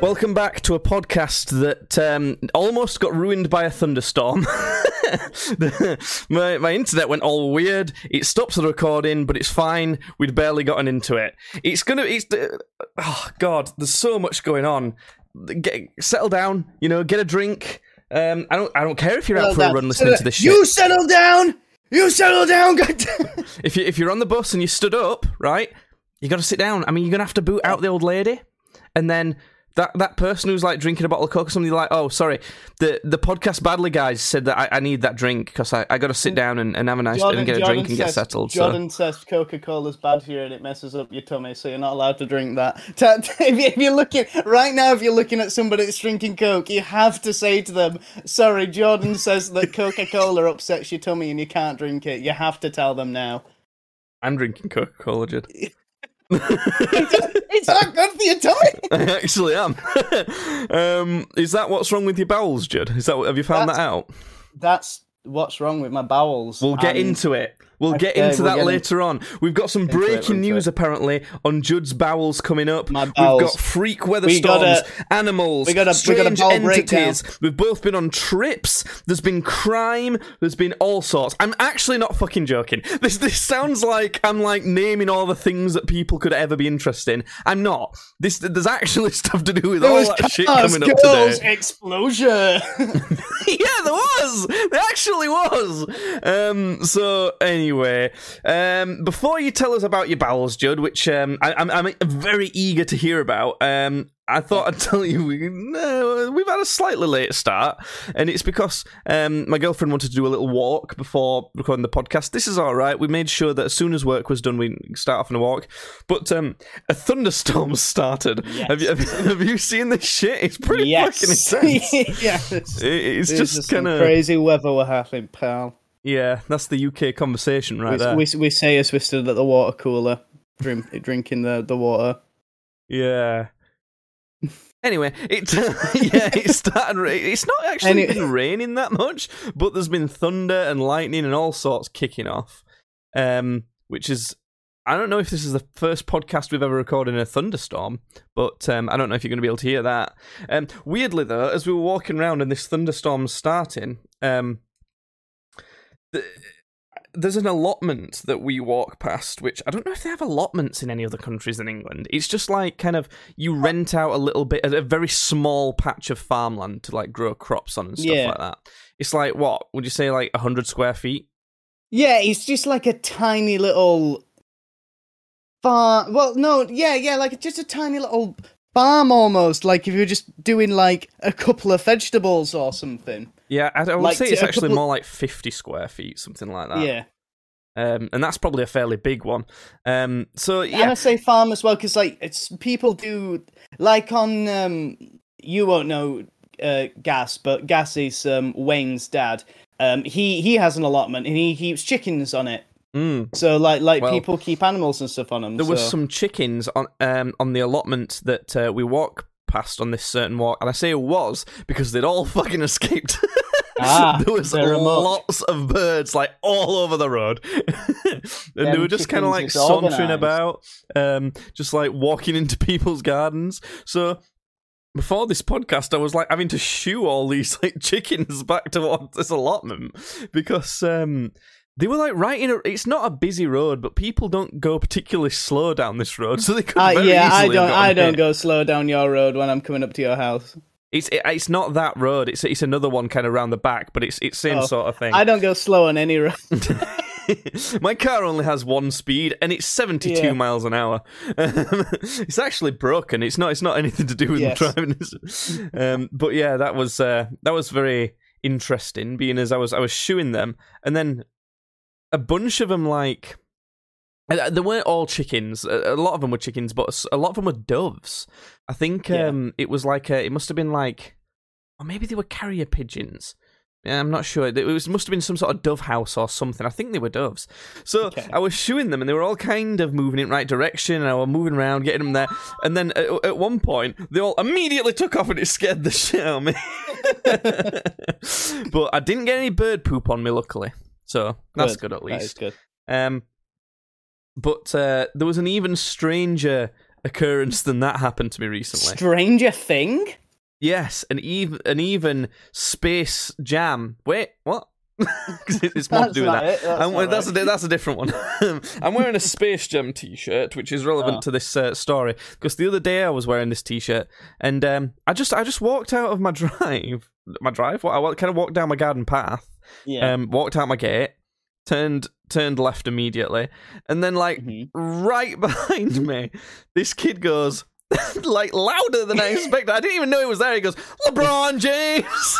Welcome back to a podcast that um, almost got ruined by a thunderstorm. my, my internet went all weird. It stopped the recording, but it's fine. We'd barely gotten into it. It's gonna. It's uh, oh god. There's so much going on. Get settle down. You know, get a drink. Um, I don't. I don't care if you're out Settle for a run listening to this shit. You settle down. You settle down. If you if you're on the bus and you stood up, right, you got to sit down. I mean, you're gonna have to boot out the old lady, and then that that person who's like drinking a bottle of coke or something. Like, oh, sorry, the the podcast badly guys said that I, I need that drink because I, I got to sit down and, and have a nice and get a drink and get settled. Jordan says Coca Cola's bad for you and it messes up your tummy, so you're not allowed to drink that. If you- if you're looking right now, if you're looking at somebody that's drinking Coke, you have to say to them, "Sorry, Jordan says that Coca Cola upsets your tummy and you can't drink it." You have to tell them now. I'm drinking Coca It's not good for your tummy. I actually am. um, is that what's wrong with your bowels, Judd? Is that have you found That's- that out? That's what's wrong with my bowels. We'll get into it. We'll get into that get in- later on. We've got some Into it, breaking news apparently on Judd's bowels coming up. My We've got freak weather We storms, a- animals, we got a- we strange got a entities. breakdown. We've both been on trips. There's been crime. There's been all sorts. I'm actually not fucking joking. This this sounds like I'm like naming all the things that people could ever be interested in. I'm not. This there's actually stuff to do with There all that shit cars, coming up today. explosion. yeah, there was. There actually was. Um, so anyway, um, before you tell us about your bowels, Judd, which um, I, I'm, I'm very eager to hear about, um, I thought I'd tell you we, no, we've had a slightly late start, and it's because um, my girlfriend wanted to do a little walk before recording the podcast. This is all right. We made sure that as soon as work was done, we start off on a walk. But um, a thunderstorm started. Have, you, have, have you seen this shit? It's pretty yes. fucking intense. yes. It- It's This just some kind of crazy weather we're having, pal. Yeah. That's the UK conversation right we, there. we, we say as we stood at the water cooler, drink, drinking the, the water. Yeah. Anyway, it yeah, it started. It's not actually been raining that much, but there's been thunder and lightning and all sorts kicking off. Um, which is I don't know if this is the first podcast we've ever recorded in a thunderstorm, but um, I don't know if you're going to be able to hear that. Um, weirdly though, as we were walking around and this thunderstorm's starting, um, the, there's an allotment that we walk past, which I don't know if they have allotments in any other countries than England. It's just like kind of you rent out a little bit, a very small patch of farmland to like grow crops on and stuff Yeah. like that. It's like what would you say, like hundred square feet? Yeah, it's just like a tiny little farm. Well, no, yeah, yeah, like just a tiny little farm almost. Like if you were just doing like a couple of vegetables or something. Yeah, I, I would Like say it's actually couple- more like fifty square feet, something like that. Yeah. um, and that's probably a fairly big one. Um, so And yeah, I say farm as well because like it's people do like on um you won't know uh gas but gas is um Wayne's dad um he he has an allotment and he keeps chickens on it mm. so like like Well, people keep animals and stuff on them there was so- some chickens on um on the allotment that uh, we walk past on this certain walk, and I say it was because they'd all fucking escaped. Ah, there was lots of birds like all over the road, and they were just kind of like sauntering about, um, just like walking into people's gardens. So. Before this podcast, I was like having to shoo all these like chickens back towards this allotment because um, they were like right in a. It's not a busy road, but people don't go particularly slow down this road, so they could. Uh, very yeah, I easily have don't. I don't hit. go slow down your road when I'm coming up to your house. It's it, it's not that road. It's it's another one kind of round the back, but it's it's same Oh, sort of thing. I don't go slow on any road. My car only has one speed, and it's seventy-two Yeah. miles an hour. Um, it's actually broken. It's not. It's not anything to do with Yes. driving. um, but yeah, that was uh, that was very interesting. Being as I was I was shooing them, and then a bunch of them like. uh, They weren't all chickens. A a lot of them were chickens, but a lot of them were doves. I think Yeah. um, it was like a, it must have been like, or maybe they were carrier pigeons. Yeah, I'm not sure. It was must have been some sort of dove house or something. I think they were doves. So Okay. I was shooing them, and they were all kind of moving in the right direction, and I was moving around, getting them there. And then at, at one point, they all immediately took off, and it scared the shit out of me. but I didn't get any bird poop on me, luckily. So that's good, at That is least. good. Um, but uh, there was an even stranger occurrence than that happened to me recently. Stranger Thing. Yes, an even an even space jam. Wait, what? it's more to That's do with that. it, that's I'm- that's, a, right. that's a different one. I'm wearing a Space Jam t-shirt, which is relevant Oh. to this uh, story. Because the other day I was wearing this t-shirt, and um, I just I just walked out of my drive, my drive. What I kind of walked down my garden path, Yeah. um, walked out my gate, turned turned left immediately, and then like Mhm. right behind me, this kid goes. like louder than I expected. I didn't even know he was there. He goes, LeBron James.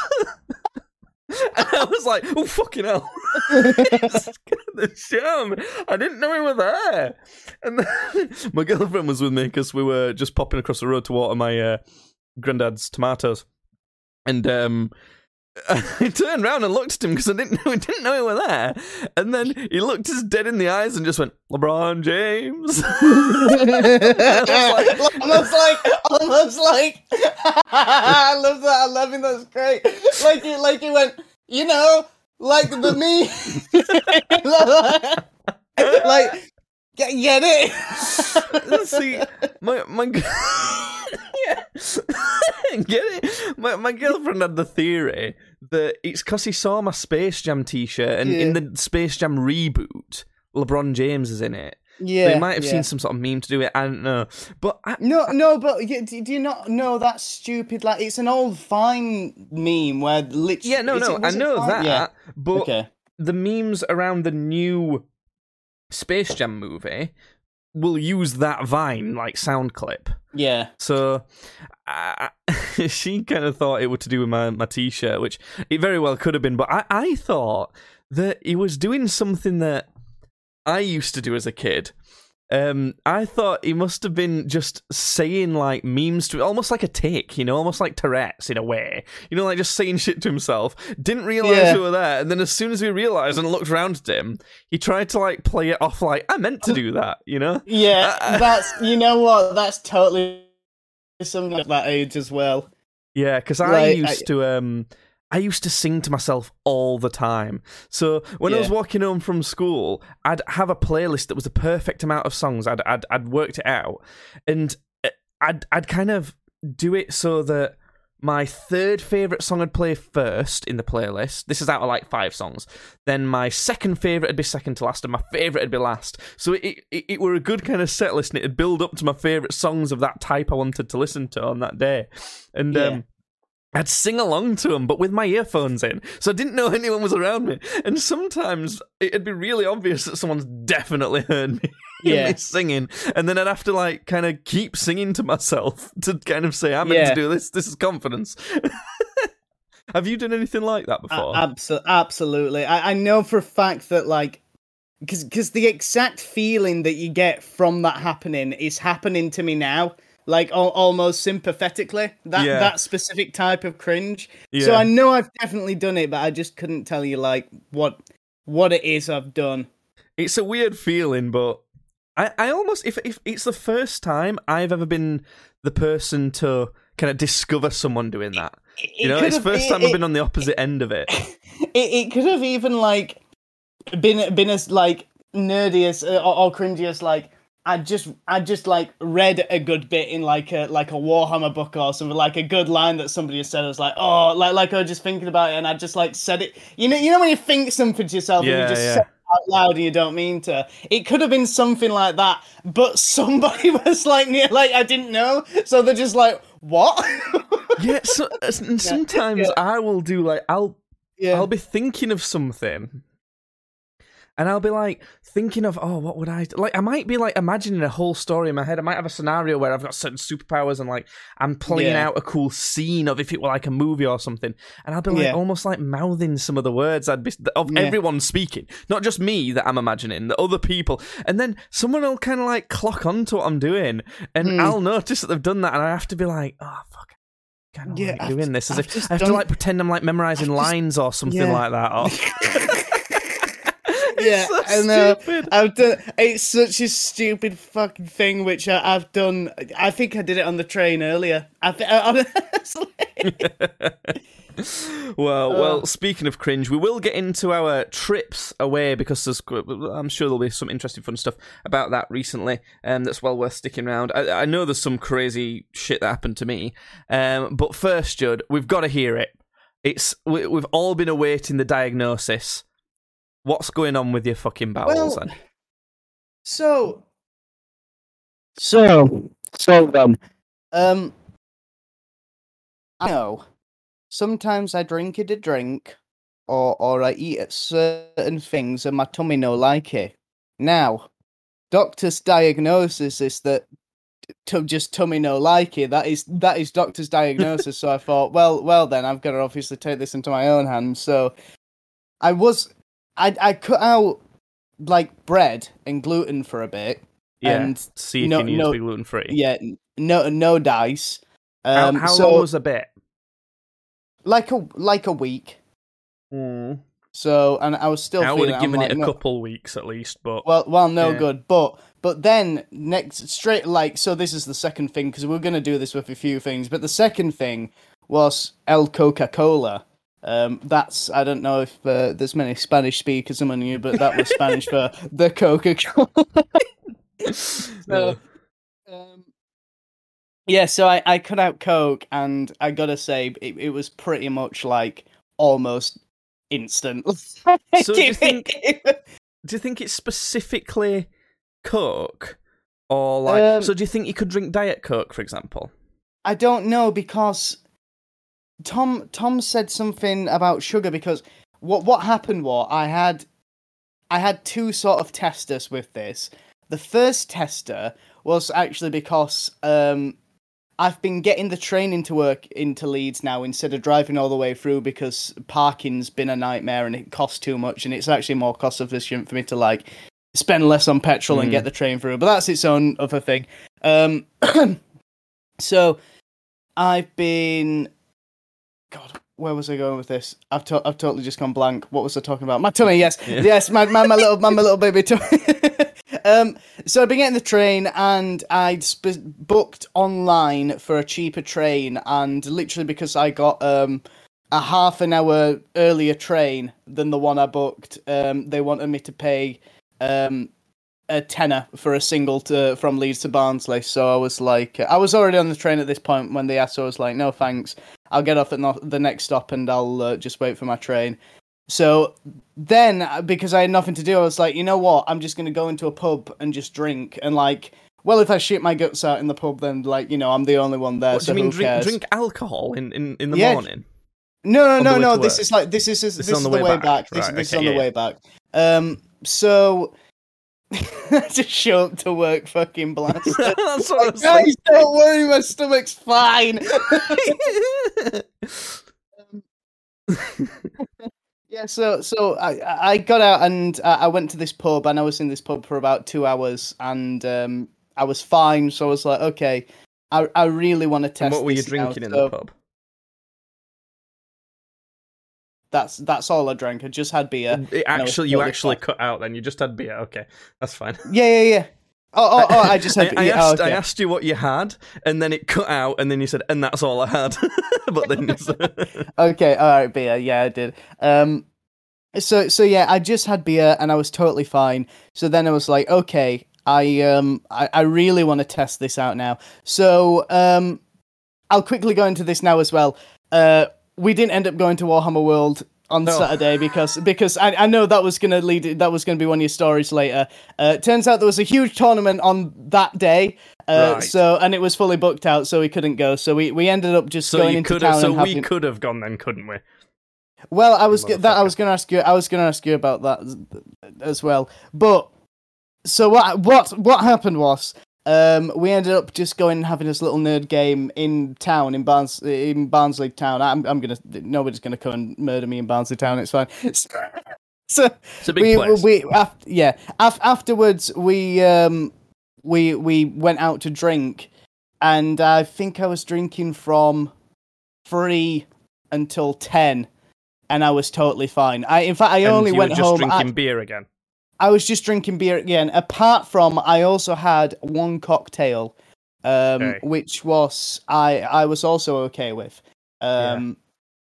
and I was like, oh fucking hell. the sham. I didn't know he was there. And then my girlfriend was with me because we were just popping across the road to water my uh, granddad's tomatoes. And um I turned around and looked at him because I didn't know, I didn't know he was there. And then he looked us dead in the eyes and just went, LeBron James. almost like, almost like. I love that. I love it. That's great. Like he, like he went. You know, like the me. like, get, get it. Let's see, my my yeah, get it. My my girlfriend had the theory that it's because he saw my Space Jam T-shirt, and in the Space Jam reboot, LeBron James is in it. Yeah, they might have yeah. seen some sort of meme to do it. I don't know, but I, No, no, but you, do do you not know that stupid? Like, it's an old Vine meme where literally. yeah, no, is no, it- I was it know Vine? that. Yeah. But Okay. the memes around the new Space Jam movie will use that Vine like sound clip. Yeah. So I she kind of thought it was to do with my, my t-shirt, which it very well could have been. But I, I thought that he was doing something that I used to do as a kid. Um, I thought he must have been just saying like memes to almost like a tic, you know, almost like Tourette's in a way, you know, like just saying shit to himself. Didn't realize Yeah. we were there, and then as soon as we realized and looked around at him, he tried to like play it off like I meant to do that, you know. Yeah, Uh, that's you know what? That's totally something at that age as well. Yeah, because I Like, I- used to um I used to sing to myself all the time. So when I was walking home from school, I'd have a playlist that was the perfect amount of songs. I'd I'd, I'd worked it out, and uh, I'd I'd kind of do it so that my third favorite song I'd play first in the playlist. This is out of like five songs. Then my second favorite would be second to last, and my favorite would be last. So it it, it were a good kind of set list, and it'd build up to my favorite songs of that type I wanted to listen to on that day. And Yeah. um, I'd sing along to them, but with my earphones in, so I didn't know anyone was around me. And sometimes it'd be really obvious that someone's definitely heard me, Yeah. me singing, and then I'd have to like kind of keep singing to myself to kind of say, "I'm meant Yeah. to do this. This is confidence." have you done anything like that before? Abso- absolutely. I, I know for a fact that like because because the exact feeling that you get from that happening is happening to me now. Like al- almost sympathetically, that Yeah. that specific type of cringe. yeah. So I know I've definitely done it, but I just couldn't tell you like what what it is I've done. it's a weird feeling, but I, I almost if if it's the first time I've ever been the person to kind of discover someone doing that. You know, it's the first time I've been on the opposite end of it. it, it could have even like been been as like nerdy as uh, or, or cringy as like I just I just like read a good bit in like a like a Warhammer book or something like a good line that somebody has said. I was like, oh, like like I was just thinking about it and I just like said it. You know, you know when you think something to yourself and you just yeah. say out loud and you don't mean to. It could have been something like that, but somebody was like near like I didn't know, so they're just like, what? Yeah, so, sometimes yeah. I will do like I'll yeah. I'll be thinking of something, and I'll be like thinking of oh, what would I do? like? I might be like imagining a whole story in my head. I might have a scenario where I've got certain superpowers and like I'm playing Yeah. out a cool scene of if it were like a movie or something, and I'll be like Yeah. almost like mouthing some of the words I'd be of Yeah. everyone speaking, not just me that I'm imagining, the other people, and then someone will kind of like clock on to what I'm doing, and Hmm. I'll notice that they've done that, and I have to be like, oh fuck. Yeah, like I've- doing this as I've if I have to like pretend I'm like memorizing just- lines or something Yeah. like that. Or... yeah, so I know. stupid. I've done. It's such a stupid fucking thing, which I, I've done. I think I did it on the train earlier. I think honestly, well, Uh. well. Speaking of cringe, we will get into our trips away because there's, I'm sure there'll be some interesting, fun stuff about that recently. Um, that's well worth sticking around. I, I know there's some crazy shit that happened to me. Um, but first, Judd, we've got to hear it. It's we, we've all been awaiting the diagnosis. What's going on with your fucking bowels? Well, then? So, so, so then, um, I know sometimes I drink it a drink, or or I eat at certain things and my tummy no like it. Now, doctor's diagnosis is that to just tummy no like it. That is that is doctor's diagnosis. so I thought, well, well then I've got to obviously take this into my own hands. So I was, I I cut out like bread and gluten for a bit. Yeah. and See if no- you need no- to be gluten free. Yeah, no no dice. How, Um, how so long was a bit? like a like a week. So and I was still. I would have given like, it a no- couple weeks at least, but Well, well, no Yeah. good. But but then next straight like so this is the second thing because we're gonna do this with a few things. But the second thing was El Coca Cola. Um, that's I don't know if uh, there's many Spanish speakers among you, but that was Spanish for the Coca Cola. So, um, yeah, so I, I cut out Coke, and I gotta say, it, it was pretty much like almost instant. So do you think- do you think it's specifically Coke, or like? Um, so do you think you could drink Diet Coke, for example? I don't know because Tom Tom said something about sugar because what what happened was I had I had two sort of testers with this. The first tester was actually because um I've been getting the train into work into Leeds now instead of driving all the way through because parking's been a nightmare and it costs too much and it's actually more cost efficient for me to like spend less on petrol and Mm. get the train through. But that's its own other thing. Um so I've been where was I going with this? I've to- I've totally just gone blank. What was I talking about? My tummy, yes. Yeah. Yes, my, my my little my, my little baby tummy. um so I've been getting the train and I'd sp- booked online for a cheaper train and literally because I got um a half an hour earlier train than the one I booked, um they wanted me to pay um a tenner for a single to from Leeds to Barnsley. So I was like, I was already on the train at this point when they asked. So I was like, no thanks. I'll get off at no- the next stop and I'll uh, just wait for my train. So then, uh, because I had nothing to do, I was like, you know what? I'm just gonna go into a pub and just drink and like. Well, if I shit my guts out in the pub, then like you know, I'm the only one there. What, do you mean drink drink alcohol in, in, in the Yeah. morning? No, no, no, no. This work? is like this is this, This is is the, on the way way back. back. This, Right, this is okay, on the yeah, way back. Um, so just show up to work fucking blasted. That's what I was Guys, don't worry, my stomach's fine. yeah, so so I I got out and I I went to this pub and I was in this pub for about two hours and um I was fine. So I was like, okay, I I really want to test. And what were you this now, drinking in so the pub? That's that's all I drank. I just had beer. It actually, you actually cut out. Then you just had beer. Okay, that's fine. Yeah, yeah, yeah. Oh, oh, oh I just had. I, I yeah, oh, asked, I asked you what you had, and then it cut out, and then you said, "And that's all I had." but then, Okay, all right, beer. Yeah, I did. Um, so so yeah, I just had beer and I was totally fine. So then I was like, okay, I um, I, I really want to test this out now. So um, I'll quickly go into this now as well. Uh, we didn't end up going to Warhammer World on Oh. Saturday because because I, I know that was gonna lead that was gonna be one of your stories later. Uh, turns out there was a huge tournament on that day. Uh, Right. So and it was fully booked out, so we couldn't go. So we, we ended up just so going into town. so we could have gone then, couldn't we? Well, I was that I was going to ask you. I was to ask you about that as- as well. But so what? What? What happened was, um, we ended up just going and having this little nerd game in town in Barnes in Barnsley town. I'm I'm gonna nobody's gonna come and murder me in Barnsley town. It's fine. so It's a big we place. we af- yeah. Af- afterwards, we um we we went out to drink, and I think I was drinking from three until ten, and I was totally fine. I in fact I and only you went were just home. drinking at- beer again. I was just drinking beer again. Apart from, I also had one cocktail, um, Okay. which was I I was also okay with. Um,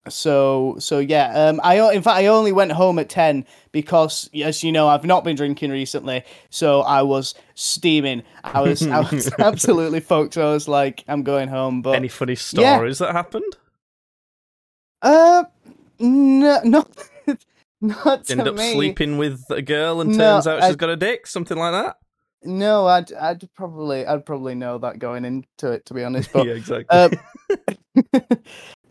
so so yeah. Um, I in fact I only went home at ten because, as you know, I've not been drinking recently, so I was steaming. I was I was absolutely fucked. So I was like, I'm going home. But Any funny yeah. stories that happened? uh, no, not not End up me. sleeping with a girl and No, turns out I- she's got a dick, something like that. No, I'd I'd probably I'd probably know that going into it to be honest. But yeah, exactly. Um,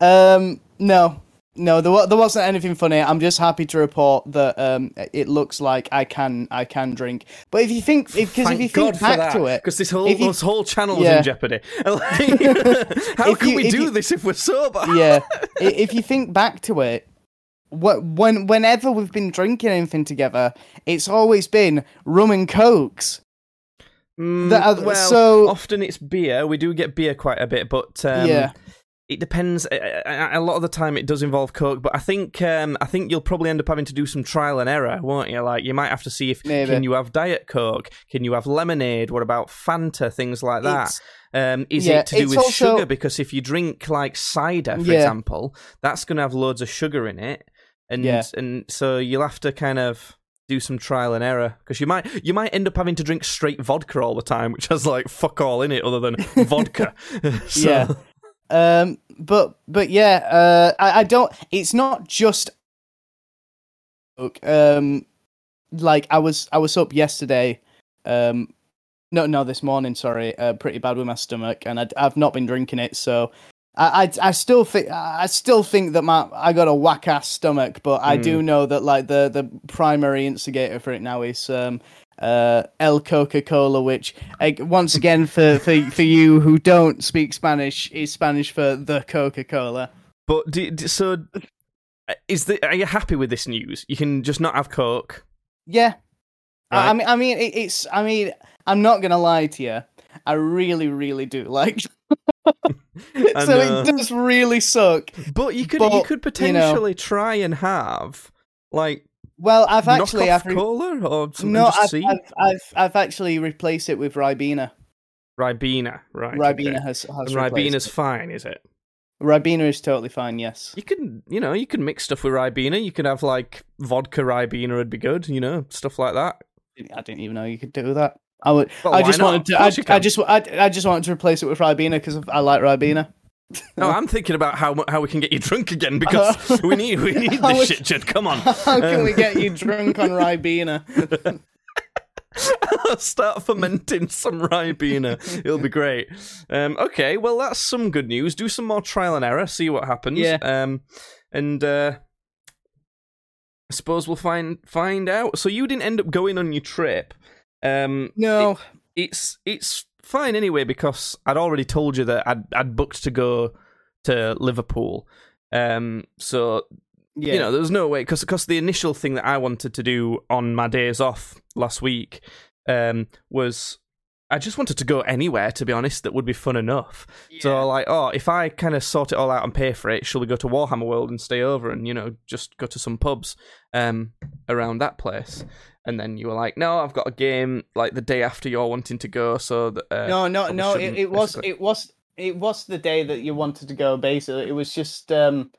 um, no, no, there wa- there wasn't anything funny. I'm just happy to report that um, it looks like I can I can drink. But if you think because if Thank you God think back to it, because this whole you- this whole channel was Yeah. in jeopardy. Like, how If can you- we do you- this if we're sober? yeah, if you think back to it. What when whenever we've been drinking anything together, it's always been rum and cokes. Mm, are- well, so- often it's beer. We do get beer quite a bit, but um, Yeah. it depends. A- lot of the time, it does involve coke. But I think um, I think you'll probably end up having to do some trial and error, won't you? Like you might have to see if Maybe. can you have diet coke, can you have lemonade, what about Fanta, things like that. It's- Um, is Yeah, it to do with also- sugar? Because if you drink like cider, for Yeah. example, that's going to have loads of sugar in it, and Yeah. and so you'll have to kind of do some trial and error because you might you might end up having to drink straight vodka all the time, which has like fuck all in it other than vodka. so, Yeah. Um, but but yeah, uh, I, I don't. It's not just. Um, like I was I was up yesterday. Um, no no this morning. Sorry, uh, pretty bad with my stomach, and I, I've not been drinking it. So. I, I, I still think I still think that my I got a whack ass stomach, but I do know that like the, the primary instigator for it now is um uh El Coca Cola, which uh, once again for, for for you who don't speak Spanish is Spanish for the Coca Cola. But do, do- so is the are you happy with this news? You can just not have coke. Yeah, I, I mean I mean it, it's I mean I'm not gonna lie to you. I really really do like. So it does really suck. But you could you But, could you know- potentially try and have like Well, I've actually I've re- cola or something no just I've, see I've I've I've actually replaced it with Ribena. Ribena, right? Ribena okay. has has And Ribena's it. fine, is it? Ribena is totally fine. Yes. You can, you know, you can mix stuff with Ribena. You could have like vodka Ribena would be good, you know, stuff like that. I didn't even know you could do that. I would. I just wanted to. I, just. I, I just wanted to replace it with Ribena because I like Ribena. No, I'm thinking about how how we can get you drunk again because we need we need this shit, Judd. Come on, How can Um, we get you drunk on Ribena? Start fermenting some Ribena. It'll be great. Um, okay, well that's some good news. Do some more trial and error. See what happens. Yeah. Um, and uh, I suppose we'll find find out. So you didn't end up going on your trip. Um, No. it's it's fine anyway because I'd already told you that I'd I'd booked to go to Liverpool. Um, so yeah. you know there was no way because because the initial thing that I wanted to do on my days off last week um was. I just wanted to go anywhere, to be honest, that would be fun enough. So, like, oh, if I kind of sort it all out and pay for it, shall we go to Warhammer World and stay over and, you know, just go to some pubs um, around that place? And then you were like, no, I've got a game like the day after you're wanting to go, so that. Uh, no, no, no. It, it was. It was. It was the day that you wanted to go. Basically, it was just. um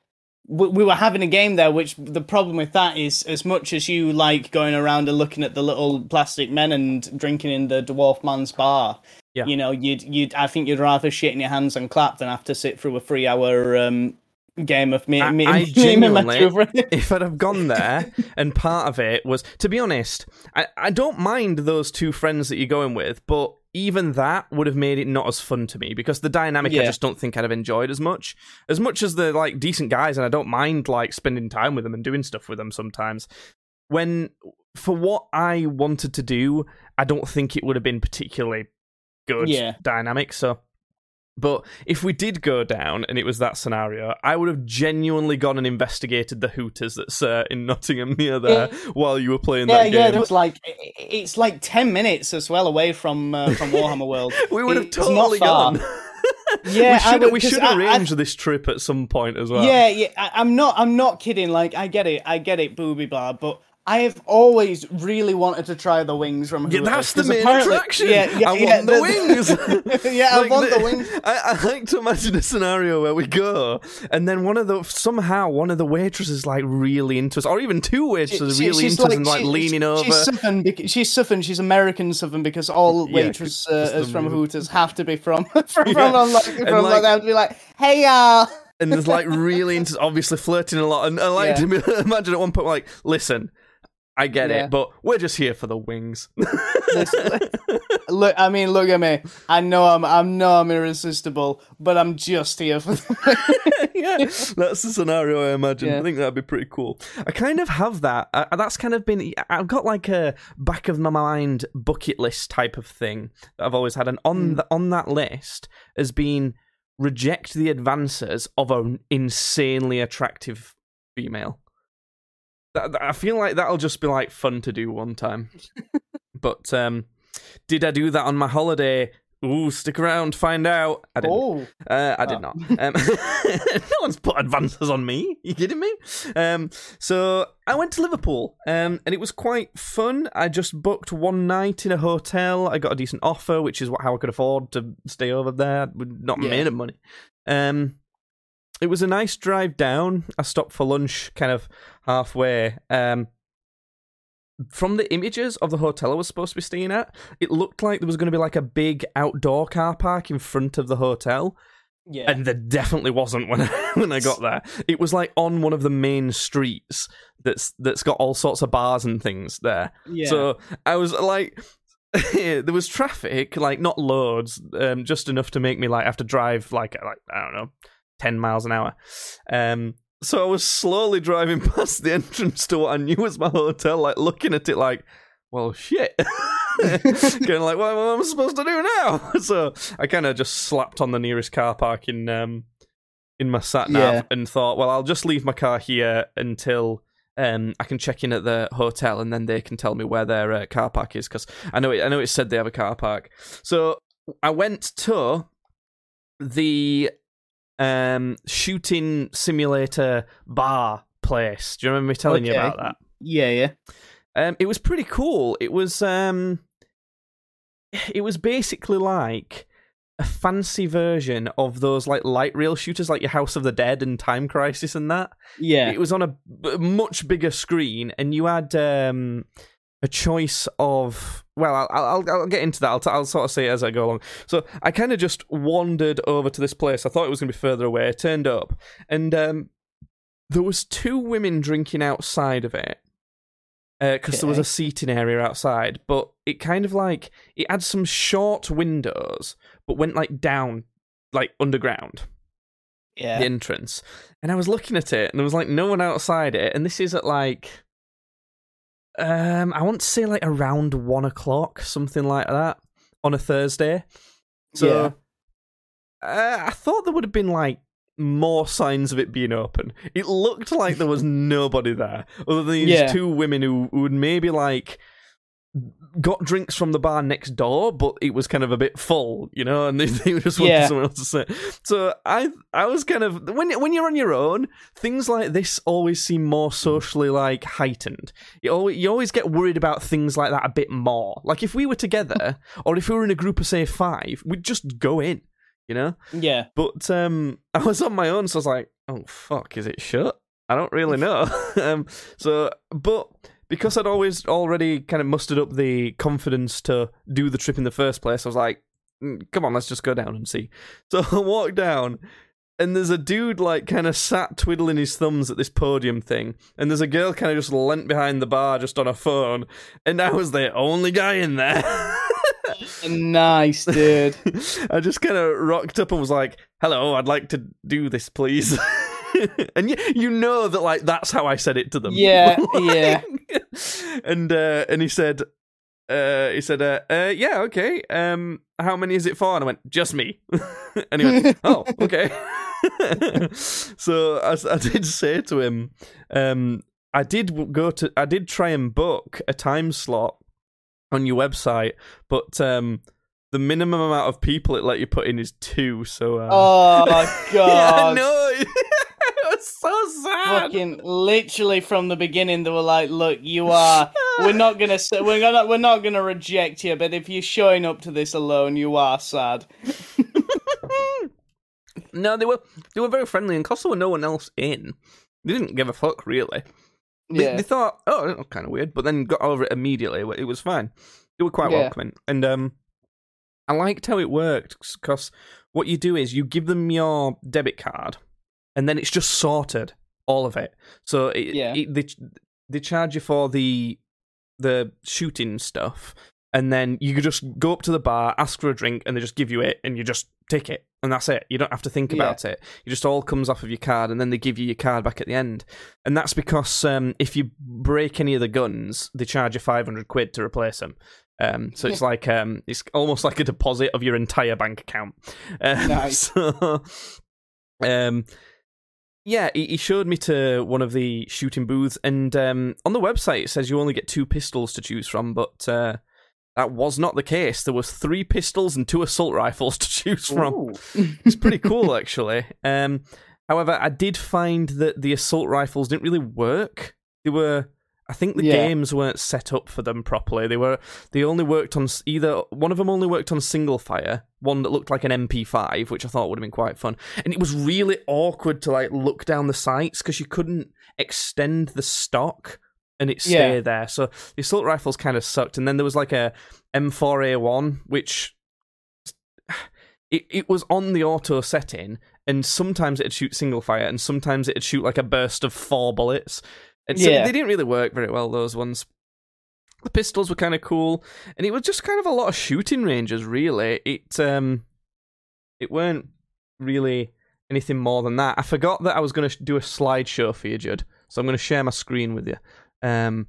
we, we were having a game there, which the problem with that is, as much as you like going around and looking at the little plastic men and drinking in the dwarf man's bar, Yeah. you know, you'd you'd I think you'd rather shit in your hands and clap than have to sit through a three hour um game of me. I- me, I me and my genuinely- two friends. if I'd have gone there and part of it was to be honest, I, I don't mind those two friends that you're going with, but even that would have made it not as fun to me because the dynamic I just don't think I'd have enjoyed as much. As much as they're like decent guys and I don't mind like spending time with them and doing stuff with them sometimes. When for what I wanted to do, I don't think it would have been particularly good Yeah. dynamic. So but if we did go down and it was that scenario, I would have genuinely gone and investigated the Hooters that's uh, in Nottingham near there while you were playing Yeah, that yeah. game. There was like i- i- it's like ten minutes as well away from uh, from Warhammer World. we would have It's totally gone. Yeah, we I should, would- we should I- I- arrange this trip at some point as well. Yeah, yeah. I, I'm not. I'm not kidding. Like, I get it. I get it. Booby blah. But I have always really wanted to try the wings from Yeah, Hooters, that's the main attraction. Yeah, yeah, I yeah, want the wings. yeah, I Like, want the wings. I, I like to imagine a scenario where we go, and then one of the somehow one of the waitresses like really into us, or even two waitresses She- really she's into us and like she- leaning over. She's Southern. bec- She's Southern. She's American Southern because all Yeah, waitress uh, the from. Hooters have to be from from from, Yeah. from, like, from And, like, like- be like, hey y'all. and there's like really into obviously flirting a lot. And I like Yeah. to imagine at one point like, listen, I get Yeah. it, but we're just here for the wings. Look, I mean, look at me. I know I'm, I know I'm irresistible, but I'm just here for. The- yeah, that's the scenario I imagine. Yeah. I think that'd be pretty cool. I kind of have that. I, that's kind of been. I've got like a back of my mind bucket list type of thing that I've always had, and on Mm. the, on that list has been reject the advances of an insanely attractive female. That, I feel like that'll just be like fun to do one time. but um, did I do that on my holiday? Ooh, stick around, find out. I didn't. oh, Uh, I did Oh. not. Um, no one's put advances on me. You kidding me? Um, so I went to Liverpool, um, and it was quite fun. I just booked one night in a hotel. I got a decent offer, which is what how I could afford to stay over there. Not Yeah. made of money. Um, it was a nice drive down. I stopped for lunch, kind of halfway. Um, from the images of the hotel I was supposed to be staying at, it looked like there was going to be like a big outdoor car park in front of the hotel yeah. and there definitely wasn't when I, when I got there. It was like on one of the main streets that's that's got all sorts of bars and things there. yeah. So I was like, there was traffic, like not loads, um, just enough to make me like have to drive like like I don't know, ten miles an hour. Um, so I was slowly driving past the entrance to what I knew was my hotel, like looking at it like, well, shit. kind of like, what, what am I supposed to do now? So I kind of just slapped on the nearest car park in um in my sat nav Yeah. and thought, well, I'll just leave my car here until um I can check in at the hotel and then they can tell me where their uh, car park is because I know it, I know it said they have a car park. So I went to the um shooting simulator bar place. Do you remember me telling you about that? yeah, yeah. Um, it was pretty cool. It was um, it was basically like a fancy version of those like light rail shooters, like your House of the Dead and Time Crisis and that. Yeah. It was on a b- much bigger screen, and you had um, a choice of. Well, I'll, I'll I'll get into that. I'll, t- I'll sort of say it as I go along. So I kind of just wandered over to this place. I thought it was going to be further away. Turned up, and um, there was two women drinking outside of it because there was a seating area outside. But it kind of like it had some short windows, but went like down, like underground yeah. the entrance. And I was looking at it, and there was like no one outside it. And this is at like, um, I want to say like around one o'clock, something like that, on a Thursday. So, uh, I thought there would have been like more signs of it being open. It looked like there was nobody there, other than these Yeah. two women who, who would maybe like got drinks from the bar next door, but it was kind of a bit full, you know, and they, they just wanted Yeah. someone else to sit. So I I was kind of when when you're on your own, things like this always seem more socially like heightened. You always you always get worried about things like that a bit more. Like if we were together, or if we were in a group of say five, we'd just go in, you know. Yeah. But um, I was on my own, so I was like, "Oh fuck, is it shut?" I don't really know. um, so, but because I'd always already kind of mustered up the confidence to do the trip in the first place, I was like, "Mm, "Come on, let's just go down and see." So I walk down, and there's a dude like kind of sat twiddling his thumbs at this podium thing, and there's a girl kind of just leant behind the bar just on her phone, and I was the only guy in there. Nice, dude. I just kind of rocked up and was like, "Hello, I'd like to do this, please." and you, you know that like that's how I said it to them. Yeah, Like- yeah. And uh, and he said, uh, he said, uh, uh, "Yeah, okay. Um, how many is it for?" And I went, "Just me." and he went, "Oh, okay." so I, I did say to him, um, I did go to, I did try and book a time slot on your website, but um, the minimum amount of people it let you put in is two. So, uh, Oh yeah, I so sad. Fucking literally from the beginning, they were like, "Look, you are. We're not gonna. We're gonna. We're not gonna reject you. But if you're showing up to this alone, you are sad." no, they were they were very friendly, and because there were no one else in, they didn't give a fuck really. They, Yeah. they thought, oh, that kind of weird, but then got over it immediately. It was fine. They were quite Yeah. welcoming, and um, I liked how it worked because what you do is you give them your debit card, and then it's just sorted all of it. So it, Yeah. it, they they charge you for the the shooting stuff, and then you could just go up to the bar, ask for a drink, and they just give you it, and you just take it, and that's it. You don't have to think Yeah. about it. It just all comes off of your card, and then they give you your card back at the end. And that's because um, if you break any of the guns, they charge you five hundred quid to replace them. Um, so it's like um, it's almost like a deposit of your entire bank account. Um, Nice. So, um, yeah, he, showed me to one of the shooting booths, and um, on the website it says you only get two pistols to choose from, but uh, that was not the case. There was three pistols and two assault rifles to choose from. It's pretty cool, actually. Um, however, I did find that the assault rifles didn't really work. They were, I think, the Yeah. games weren't set up for them properly. They were, they only worked on either one of them only worked on single fire, one that looked like an MP5, which I thought would have been quite fun, and it was really awkward to like look down the sights because you couldn't extend the stock. And it Yeah. stayed there, so the assault rifles kind of sucked. And then there was like a M4A1, which it, it was on the auto setting, and sometimes it'd shoot single fire, and sometimes it'd shoot like a burst of four bullets. And so Yeah. they didn't really work very well, those ones. The pistols were kind of cool, and it was just kind of a lot of shooting ranges, really. It um, it weren't really anything more than that. I forgot that I was going to do a slideshow for you, Judd, so I'm going to share my screen with you. Um,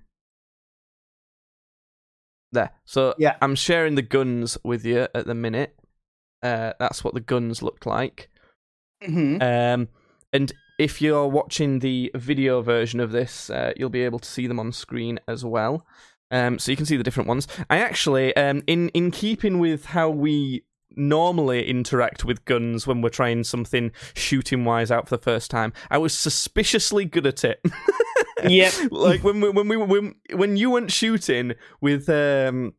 there. So Yeah. I'm sharing the guns with you at the minute. Uh, that's what the guns looked like. Mhm. Um, and if you're watching the video version of this, uh, you'll be able to see them on screen as well. Um, so you can see the different ones. I actually, um, in in keeping with how we normally interact with guns when we're trying something shooting wise out for the first time, I was suspiciously good at it. yeah, like when we, when we when when you went shooting with um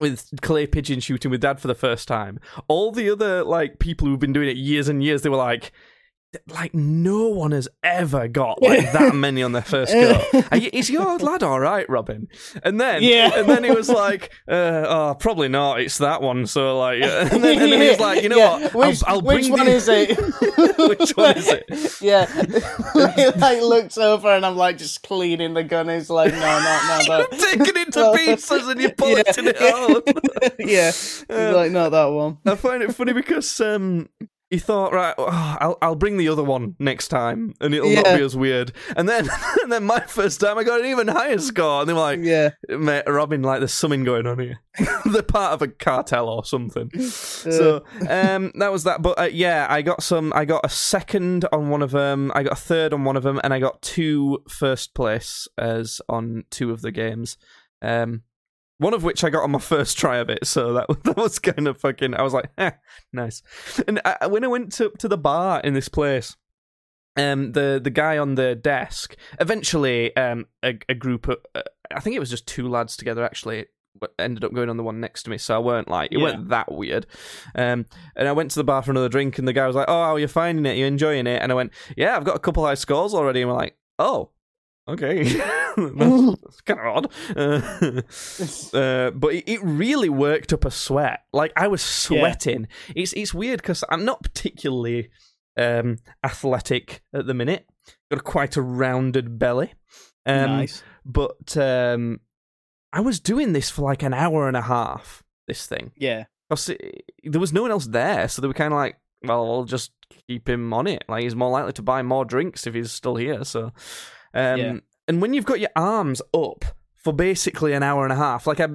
with clay pigeon shooting with dad for the first time all the other like people who've been doing it years and years they were like like no one has ever got like that many on their first go. You- Is your lad all right, Robin? And then, Yeah. and then he was like, uh, "Oh, probably not. It's that one." So like, and then, and then he was like, "You know Yeah, what? Which, I'll, I'll which one the- is it? Which one is it? Yeah. he like looks over and I'm like just cleaning the gun. He's like, no, no, no, You're taking it to pieces and you're polishing it out. yeah. He's Uh, like, not that one. I find it funny because um, he thought, right, oh, I'll I'll bring the other one next time, and it'll not be as weird. And then, and then my first time, I got an even higher score, and they were like, Yeah. mate, Robin, like there's something going on here. They're part of a cartel or something. So um, that was that. But uh, yeah, I got some. I got a second on one of them. I got a third on one of them, and I got two first place as on two of the games. Um, one of which I got on my first try of it, so that that was kind of fucking. I was like, eh, nice. And I, when I went to to the bar in this place, um, the the guy on the desk eventually, um, a, a group of, uh, I think it was just two lads together actually. Ended up going on the one next to me, so I weren't like it Yeah. weren't that weird. Um, and I went to the bar for another drink, and the guy was like, "Oh, how are you finding it? You enjoying it?" And I went, "Yeah, I've got a couple high scores already." And we're like, "Oh, okay, that's, that's kind of odd." Uh, uh, but it, it really worked up a sweat. Like I was sweating. It's it's weird because I'm not particularly um, athletic at the minute. Got a, quite a rounded belly. Um, nice. But um, I was doing this for like an hour and a half. This thing. Yeah. 'Cause it- there was no one else there, so they were kind of like, well, I'll just keep him on it. Like he's more likely to buy more drinks if he's still here. So, um, Yeah. and when you've got your arms up for basically an hour and a half, like I,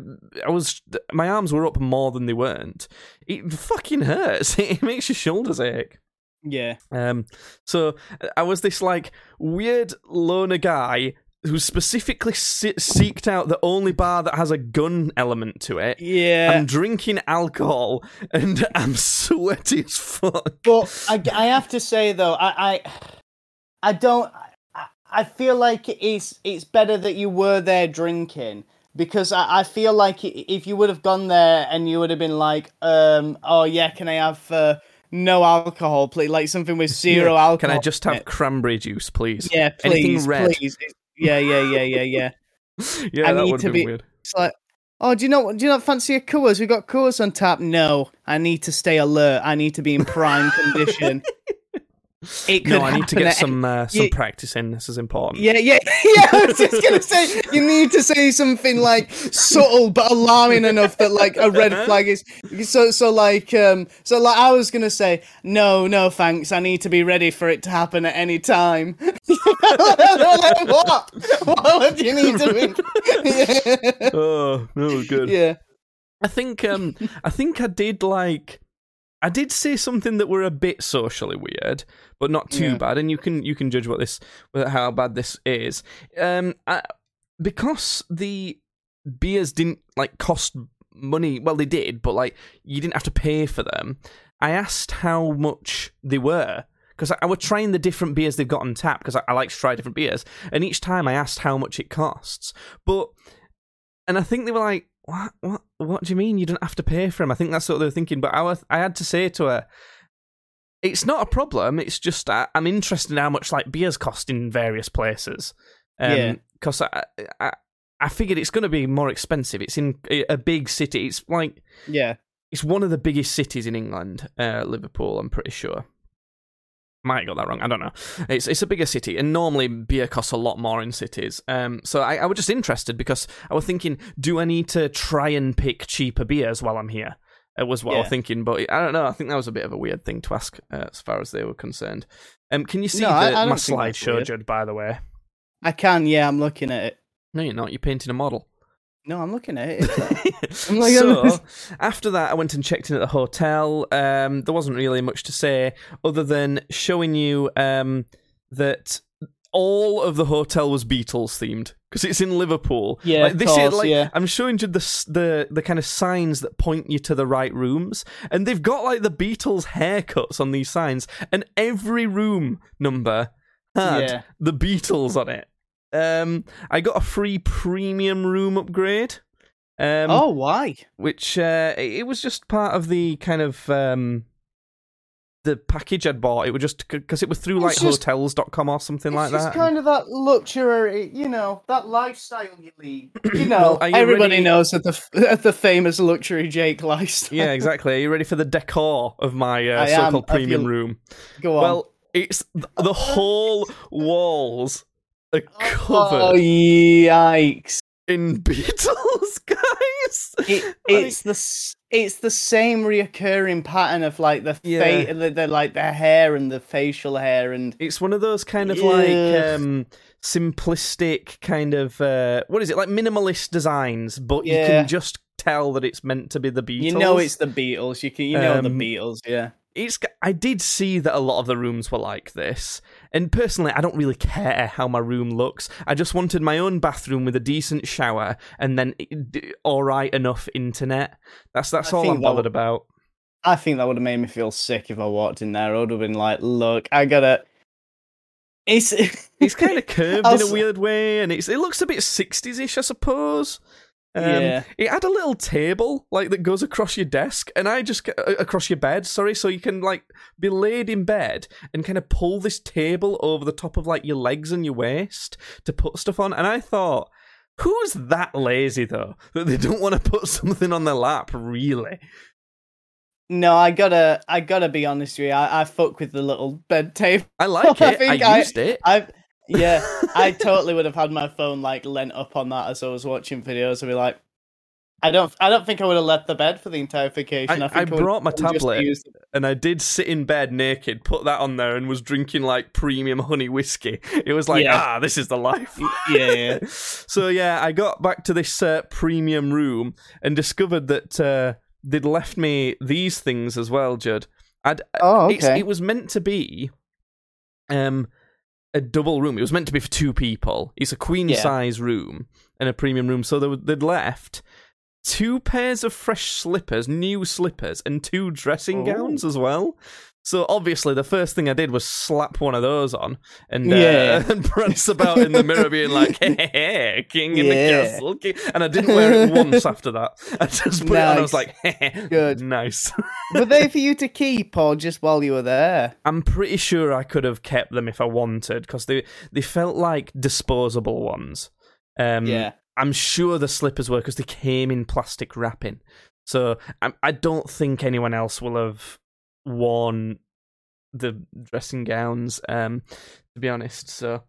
I was, my arms were up more than they weren't. It fucking hurts. It makes your shoulders ache. Yeah. Um, so I was this like weird loner guy who specifically se- seeked out the only bar that has a gun element to it. Yeah. I'm drinking alcohol and I'm sweaty as fuck. But I, I have to say though, I, I I don't. I, feel like it's it's better that you were there drinking because I, I feel like if you would have gone there and you would have been like, um, oh yeah, can I have uh, no alcohol, please? Like something with zero Yeah. alcohol. Can I just have cranberry juice, please? Yeah, Anything please, red. please. Yeah, yeah, yeah, yeah, yeah. yeah, I that need would to be- weird. It's like, oh, do you know? Do you not fancy a Coors? We got Coors on tap. No, I need to stay alert. I need to be in prime condition. It could No, I need to get some uh, some you- practice in. This is important. Yeah, yeah, yeah. I was just gonna say you need to say something like subtle but alarming enough that like a red flag is so so like um so like I was gonna say no no thanks I need to be ready for it to happen at any time. Like, what? What do you need to be? Oh, no, good. yeah. I think um I think I did like I did say something that were a bit socially weird, but not too Yeah. bad. And you can you can judge what this how bad this is. Um, I, because the beers didn't like cost money. Well, they did, but like you didn't have to pay for them. I asked how much they were because I, I was trying the different beers they've got on tap because I, I like to try different beers, and each time I asked how much it costs, but and I think they were like, "What? What? What do you mean you don't have to pay for them?" I think that's what they were thinking. But I, was, I had to say to her, "It's not a problem. It's just I, I'm interested in how much like beers cost in various places. Yeah. Because I, I, I figured it's going to be more expensive. It's in a a big city. It's like Yeah. it's one of the biggest cities in England, uh, Liverpool. I'm pretty sure. Might have got that wrong. I don't know. It's it's a bigger city, and normally beer costs a lot more in cities. Um, so I, I was just interested because I was thinking, do I need to try and pick cheaper beers while I'm here? It was what I was thinking, but I don't know. I think that was a bit of a weird thing to ask uh, as far as they were concerned. Um, can you see No, I- the, I don't my slideshow. Judd? By the way, I can, yeah, I'm looking at it. no, you're not. You're painting a model. No, I'm looking at it. I'm at so after that, I went and checked in at the hotel. Um, there wasn't really much to say other than showing you um, that all of the hotel was Beatles themed because it's in Liverpool. Yeah, like, this is like yeah. I'm showing you the the the kind of signs that point you to the right rooms, and they've got like the Beatles haircuts on these signs, and every room number had Yeah. the Beatles on it. Um, I got a free premium room upgrade. Um, oh, why? which uh, it was just part of the kind of um, the package I'd bought. It was just because it was through like It's just- hotels.com or something like that. it's kind of that luxury, you know, that lifestyle you lead. You know, Well, you everybody ready- knows that the the famous luxury Jake lifestyle. yeah, exactly. Are you ready for the decor of my uh, so-called premium feel- room? Go on. Well, it's the whole walls are oh covered yikes! in Beatles, guys. It, Like- it's the it's the same reoccurring pattern of like the, Yeah. fa- the, the like the hair and the facial hair and It's one of those kind of like um simplistic kind of uh what is it like minimalist designs, but you can just tell that it's meant to be the Beatles. you know it's the Beatles. You can you know the Um, Beatles. Yeah. it's I did see that a lot of the rooms were like this. And personally, I don't really care how my room looks. I just wanted my own bathroom with a decent shower and then eh, all right enough internet. That's that's I all I'm bothered about. I think that would have made me feel sick if I walked in there. I would have been like, "Look, I gotta." It's It's kind of curved I'll in a weird way, and it's it looks a bit sixties-ish, I suppose. Um, Yeah. It had a little table like that goes across your desk, and I just uh, across your bed. Sorry, so you can like be laid in bed and kind of pull this table over the top of like your legs and your waist to put stuff on. And I thought, who's that lazy though that they don't want to put something on their lap? Really? no, I gotta, I gotta be honest with you. I, I fuck with the little bed table. I like it. I, think I- used it. I, yeah, I totally would have had my phone like lent up on that as I was watching videos. I'd be like, I don't, I don't think I would have left the bed for the entire vacation. I- I, I brought my tablet. and I did sit in bed naked, put that on there, and was drinking like premium honey whiskey. It was like, Yeah. ah, this is the life. Yeah, yeah. so yeah, I got back to this uh, premium room and discovered that uh, they'd left me these things as well, Judd. I'd, Oh, okay. it was meant to be um, a double room. It was meant to be for two people. It's a queen Yeah. size room and a premium room. So they, were- they'd left two pairs of fresh slippers, new slippers, and two dressing Oh. gowns as well. So obviously, the first thing I did was slap one of those on and uh, Yeah. and prance about in the mirror, being like, "Hey, hey, hey king in the castle." king." And I didn't wear it once after that. I just put it on. I was like, hey, hey, Good. nice." Were they for you to keep or just while you were there? I'm pretty sure I could have kept them if I wanted because they they felt like disposable ones. Um, yeah. I'm sure the slippers were because they came in plastic wrapping. So I, I don't think anyone else will have worn the dressing gowns. Um, to be honest, so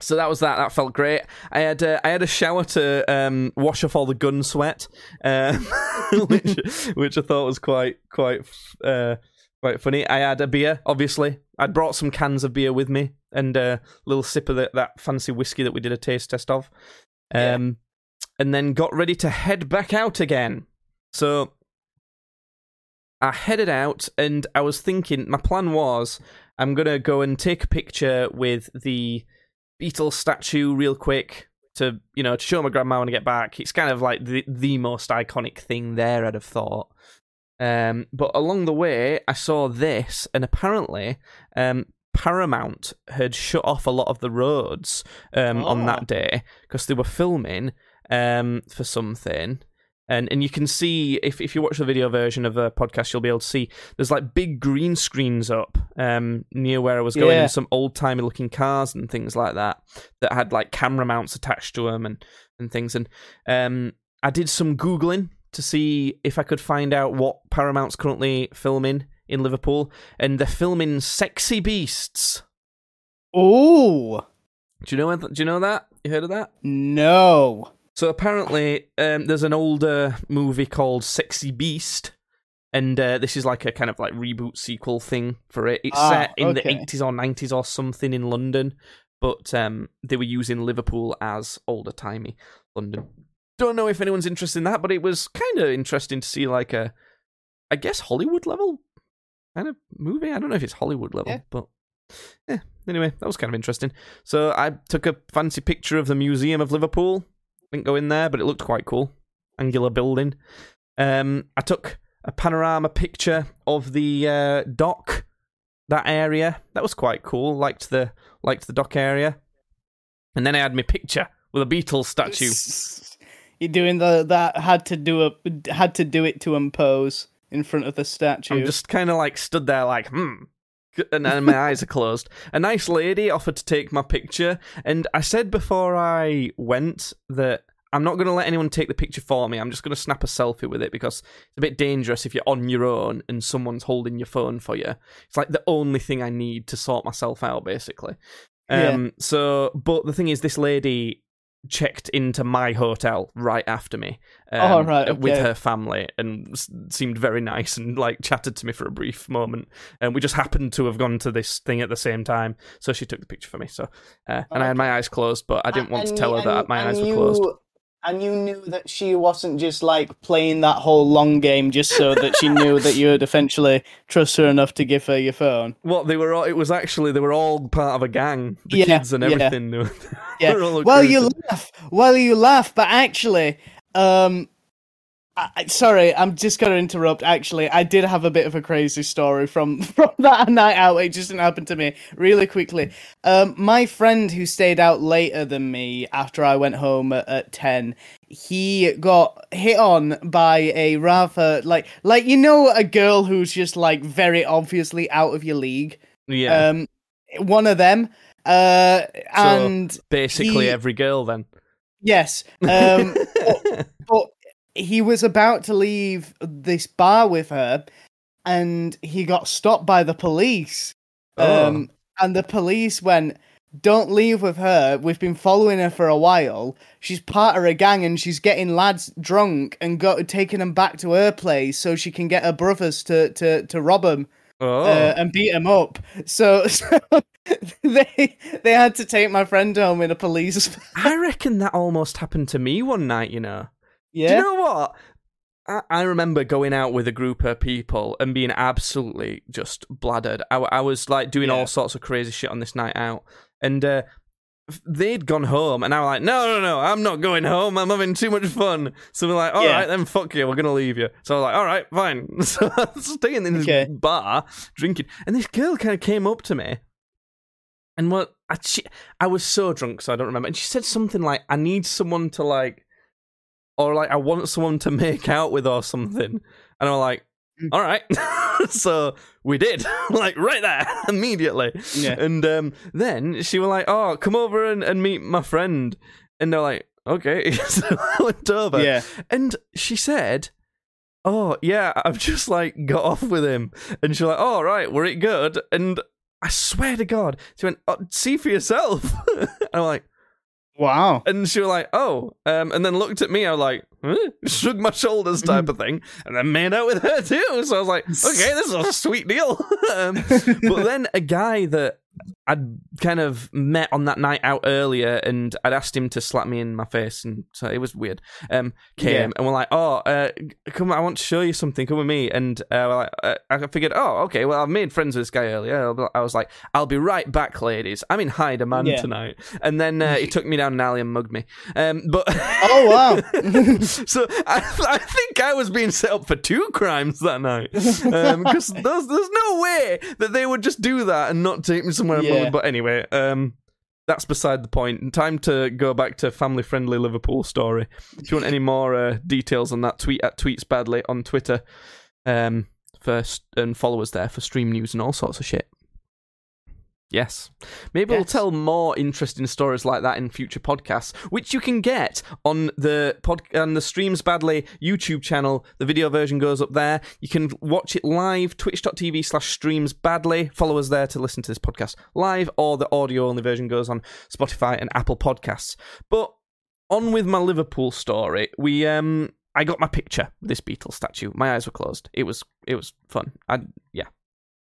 so that was that. That felt great. I had uh, I had a shower to um, wash off all the gun sweat, um, which which I thought was quite quite uh, quite funny. I had a beer, obviously. I'd brought some cans of beer with me and a little sip of the, that fancy whiskey that we did a taste test of. Yeah. Um, and then got ready to head back out again. So I headed out, and I was thinking my plan was I'm gonna go and take a picture with the Beatle statue real quick to you know to show my grandma when I get back. It's kind of like the the most iconic thing there. I'd have thought. Um, but along the way, I saw this, and apparently, um, Paramount had shut off a lot of the roads um, on Oh. that day because they were filming um, for something. And and you can see if if you watch the video version of the podcast, you'll be able to see there's like big green screens up um, near where I was going, Yeah. and some old timey looking cars and things like that that had like camera mounts attached to them and and things. And um, I did some googling to see if I could find out what Paramount's currently filming in Liverpool, and they're filming Sexy Beasts. Oh Do you know? Do you know that? You heard of that? no. So apparently, um, there's an older movie called Sexy Beast, and uh, this is like a kind of like reboot sequel thing for it. It's Ah, set in the 80s or 90s or something in London, but um, they were using Liverpool as older timey London. Don't know if anyone's interested in that, but it was kind of interesting to see like a, I guess Hollywood level kind of movie. I don't know if it's Hollywood level, Yeah. but yeah. Anyway, that was kind of interesting. So I took a fancy picture of the Museum of Liverpool. Didn't go in there, but it looked quite cool. Angular building. Um, I took a panorama picture of the uh, dock, that area. That was quite cool. Liked the liked the dock area. And then I had my picture with a Beatles statue. You're doing the that had to do a had to do it to impose in front of the statue. I'm just kind of like stood there, like, hmm. And then my eyes are closed. A nice lady offered to take my picture, and I said before I went that I'm not going to let anyone take the picture for me. I'm just going to snap a selfie with it because it's a bit dangerous if you're on your own and someone's holding your phone for you. It's like the only thing I need to sort myself out, basically. Yeah. Um. So, but the thing is, this lady checked into my hotel right after me um, Oh, right, with her family and s- seemed very nice and like chatted to me for a brief moment. And we just happened to have gone to this thing at the same time so she took the picture for me so uh, and i had my eyes closed but i didn't want to tell her that my eyes were closed And you knew that she wasn't just like playing that whole long game just so that she knew that you would eventually trust her enough to give her your phone. what they were all it was actually they were all part of a gang the Yeah, kids and yeah. everything Yeah. were Well, you laugh. Well, you laugh, but actually, um, I, sorry, I'm just gonna interrupt. Actually, I did have a bit of a crazy story from from that night out. It just didn't happen to me. Really quickly, um, my friend who stayed out later than me after I went home at, at ten, he got hit on by a rather like like you know a girl who's just like very obviously out of your league. yeah Um, one of them. Uh, and basically he- every girl then Yes. Um, but, but he was about to leave this bar with her, and he got stopped by the police. Oh. Um, and the police went, "Don't leave with her. We've been following her for a while. She's part of a gang, and she's getting lads drunk and got taking them back to her place so she can get her brothers to to to rob them." oh uh, and beat him up. So, so they they had to take my friend home in a police. i reckon that almost happened to me one night you know Yeah. Do you know what? I, I remember going out with a group of people and being absolutely just bladdered. I, I was like doing Yeah. all sorts of crazy shit on this night out, and uh, they'd gone home, and I was like, no, no, no, I'm not going home. I'm having too much fun. So we're like, all Yeah. right, then fuck you, we're gonna leave you. So I was like, all right, fine. So I was staying in this Okay. bar drinking, and this girl kind of came up to me, and what I, she, I was so drunk, so I don't remember. And she said something like, "I need someone to like." Or like I want someone to make out with or something, and I'm like, Mm. all right. so we did, like right there, immediately. Yeah. And um, then she was like, "Oh, come over and, and meet my friend." And they're like, "Okay." so I went over. Yeah. And she said, "Oh, yeah, I've just like got off with him." And she's like, "Oh, right, were it good?" And I swear to God, she went, oh, "See for yourself." and I'm like, Wow. and she was like, "Oh," um, and then looked at me. I was like, huh? shrugged my shoulders, type of thing, and then made out with her too. So I was like, "Okay, this is a sweet deal." um, but then a guy that I'd kind of met on that night out earlier, and I'd asked him to slap me in my face, and so it was weird. Um, came Yeah. and we're like, "Oh, uh, come, I want to show you something. Come with me." And uh, like, uh, I figured, "Oh, okay. Well, I've made friends with this guy earlier." I was like, "I'll be right back, ladies. I'm in high demand Yeah. tonight." And then uh, he took me down an alley and mugged me. Um, but Oh wow. so I, I think I was being set up for two crimes that night because there's, there's no way that they would just do that and not take me somewhere. Yeah. But anyway, um, that's beside the point. Time to go back to family-friendly Liverpool story. If you want any more uh, details on that, tweet at tweets badly on Twitter. Um, first and follow us there for stream news and all sorts of shit. Yes. Maybe we'll tell more interesting stories like that in future podcasts, which you can get on the pod on the Streams Badly YouTube channel. The video version goes up there. You can watch it live, twitch.tv slash streams badly. Follow us there to listen to this podcast live, or the audio only version goes on Spotify and Apple Podcasts. But on with my Liverpool story. We um I got my picture this Beatles statue. My eyes were closed. It was it was fun. I yeah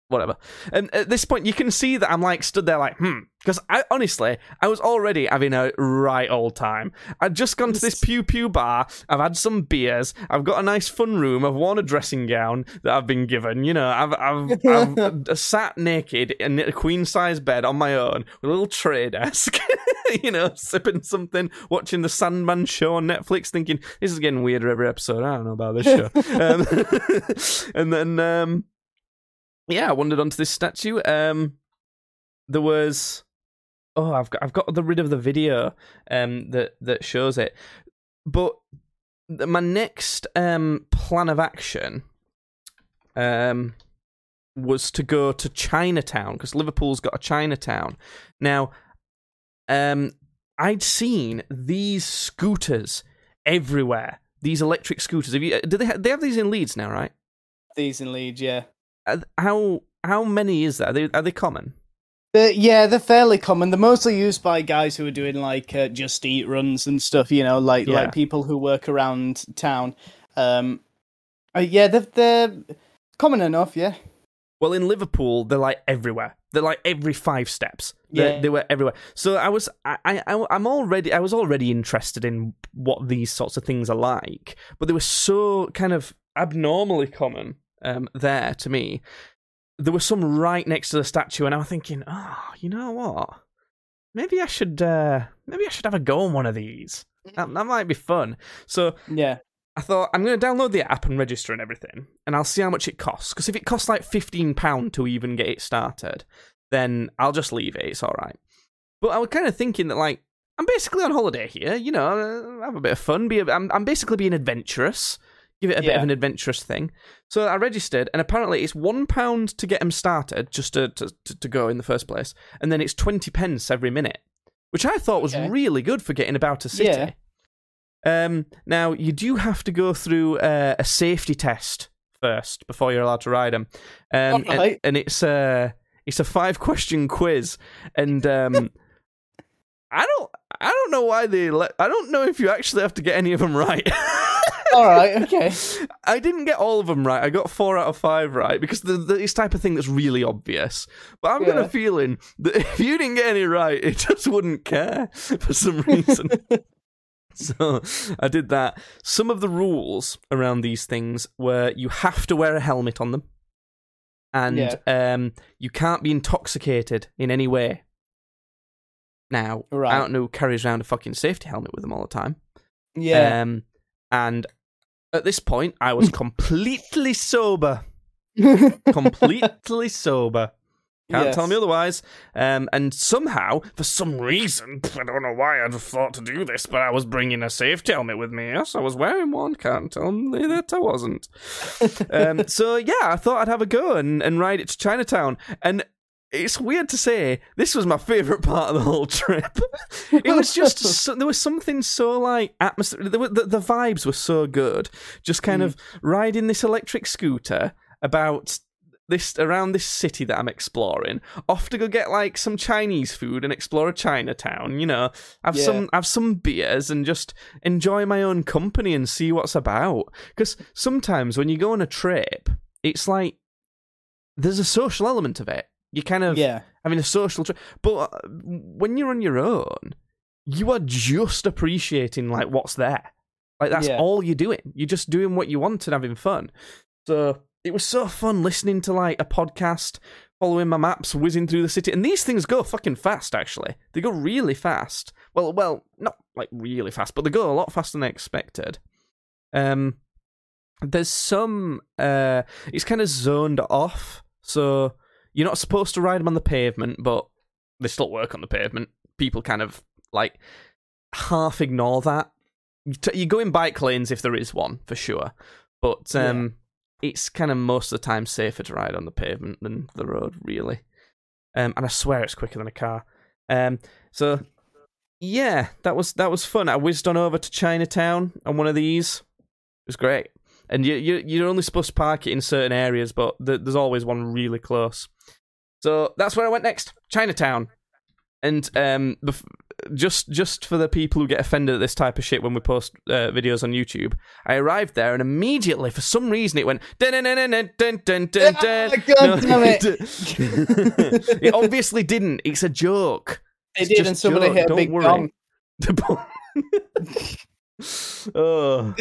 whatever. And at this point, you can see that I'm like stood there, like, hmm. Because I honestly, I was already having a right old time. I'd just gone to this pew pew bar. I've had some beers. I've got a nice fun room. I've worn a dressing gown that I've been given. You know, I've I've, I've sat naked in a queen size bed on my own with a little tray desk. you know, sipping something, watching the Sandman show on Netflix, thinking this is getting weirder every episode. I don't know about this show. um, and then. um yeah, I wandered onto this statue. Um, there was, oh, I've got, I've got the rid of the video, um, that that shows it. But my next um plan of action, um, was to go to Chinatown because Liverpool's got a Chinatown. Now, um, I'd seen these scooters everywhere. These electric scooters. Have you? Do they? Ha- they have these in Leeds now, right? These in Leeds, yeah. Uh, how how many is that? Are they, are they common? They're, yeah, they're fairly common. They're mostly used by guys who are doing like uh, just eat runs and stuff. You know, like Yeah. like people who work around town. Um, uh, yeah, they're they're common enough. Yeah, Well, in Liverpool, they're like everywhere. They're like every five steps. They Yeah. they were everywhere. So I was, I, I, I'm already, I was already interested in what these sorts of things are like, but they were so kind of abnormally common um, there to me. There was some right next to the statue, and I was thinking, oh, you know what? Maybe I should, uh, maybe I should have a go on one of these. That, that might be fun. So yeah, I thought I'm going to download the app and register and everything, and I'll see how much it costs. Because if it costs like fifteen pound to even get it started, then I'll just leave it. It's all right. But I was kind of thinking that like I'm basically on holiday here. You know, uh, have a bit of fun. Be a, I'm I'm basically being adventurous. Give it a bit of an adventurous thing. So I registered, and apparently it's one pound to get them started, just to, to to go in the first place, and then it's twenty pence every minute, which I thought was Okay. really good for getting about a city. Yeah. Um, now you do have to go through uh, a safety test first before you're allowed to ride them, um, and, Alright. and it's a it's a five question quiz, and um, I don't I don't know why they let I don't know if you actually have to get any of them right. all right, okay. I didn't get all of them right. I got four out of five right because the, the this type of thing that's really obvious. But I've got Yeah. a feeling that if you didn't get any right, it just wouldn't care for some reason. so I did that. Some of the rules around these things were you have to wear a helmet on them, and Yeah. um, you can't be intoxicated in any way. Now, Right. I don't know who carries around a fucking safety helmet with them all the time. Yeah. Um, and at this point, I was completely sober. Completely sober. Can't tell me otherwise. Um, and somehow, for some reason, I don't know why I'd thought to do this, but I was bringing a safety helmet with me. Yes, I was wearing one. Can't tell me that I wasn't. um, so yeah, I thought I'd have a go and, and ride it to Chinatown. And it's weird to say, this was my favourite part of the whole trip. it was just so, there was something so like atmosphere. The, the, the vibes were so good. Just kind of mm. riding this electric scooter about this around this city that I'm exploring. Off to go get like some Chinese food and explore a Chinatown. You know, have Yeah. some have some beers and just enjoy my own company and see what's about. Because sometimes when you go on a trip, it's like there's a social element of it. You kind of yeah. having a social trip, but uh, when you're on your own, you are just appreciating like what's there. Like that's Yeah. all you're doing. You're just doing what you want and having fun. So it was so fun listening to like a podcast, following my maps, whizzing through the city. And these things go fucking fast. Actually, they go really fast. Well, well, not like really fast, but they go a lot faster than I expected. Um, there's some. Uh, it's kind of zoned off, so you're not supposed to ride them on the pavement, but they still work on the pavement. People kind of like half ignore that. You, t- you go in bike lanes if there is one for sure, but um, it's kind of most of the time safer to ride on the pavement than the road, really. Um, and I swear it's quicker than a car. Um, so yeah, that was that was fun. I whizzed on over to Chinatown on one of these. It was great. And you, you you're only supposed to park it in certain areas, but th- there's always one really close. So that's where I went next, Chinatown. And um, bef- just just for the people who get offended at this type of shit when we post uh, videos on YouTube, I arrived there and immediately, for some reason, it went dun dun dun dun dun dun dun. dun. God damn it. it. it obviously didn't. It's a joke. It's did, and somebody joke, hit a don't big worry. Oh.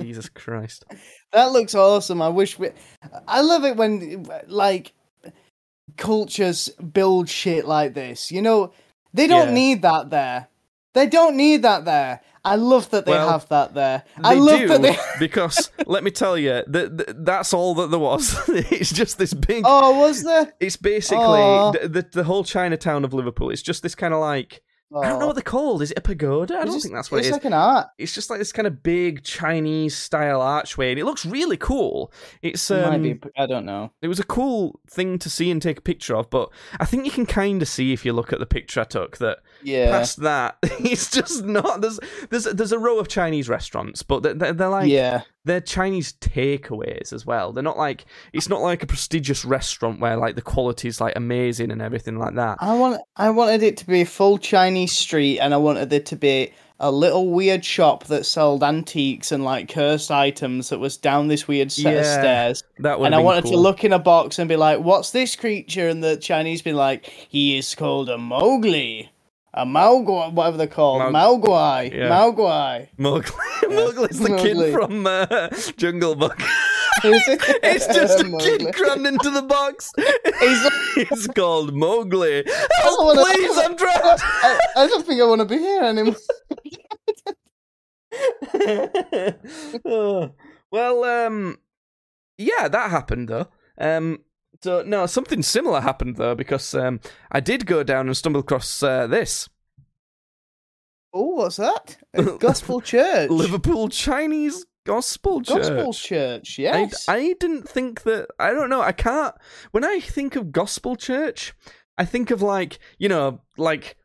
Jesus Christ. That looks awesome. I wish we. I love it when like cultures build shit like this. You know, they don't Yeah. need that there. They don't need that there. I love that they Well, have that there. I love do, that they. because let me tell you, that th- that's all that there was. it's just this big. Oh, was there? It's basically Aw. the, the the whole Chinatown of Liverpool. It's just this kind of like I don't know Oh. what they're called. Is it a pagoda? I It's don't just- think that's what it's it is. like an art. It's just like this kind of big Chinese style archway, and it looks really cool. It's It um, might be. I don't know. it was a cool thing to see and take a picture of, but I think you can kind of see if you look at the picture I took that Yeah. past that, it's just not. There's there's there's a row of Chinese restaurants, but they're, they're like yeah. They're Chinese takeaways as well. They're not like it's not like a prestigious restaurant where like the quality is like amazing and everything like that. I want. I wanted it to be a full Chinese street, and I wanted it to be a little weird shop that sold antiques and like cursed items that was down this weird set of stairs. That and I wanted cool. to look in a box and be like, "What's this creature?" And the Chinese be like, "He is called a Mowgli, a Mogwai, whatever they're called, Mau- Mogwai, Yeah. Mogwai." Mowgli. Mowgli's the Mowgli. kid from uh, Jungle Book. It's just a Mowgli. kid crammed into the box. He's- it's called Mowgli. Help, wanna- please, I'm trapped. I, I don't think I want to be here anymore. Oh. well, um, yeah, that happened though. Um, so no, something similar happened though because um, I did go down and stumble across uh, this Oh, what's that? A gospel church. Liverpool Chinese Gospel Church. Gospel church. I, Yes. I didn't think that. I don't know. I can't. When I think of gospel church, I think of like you know, like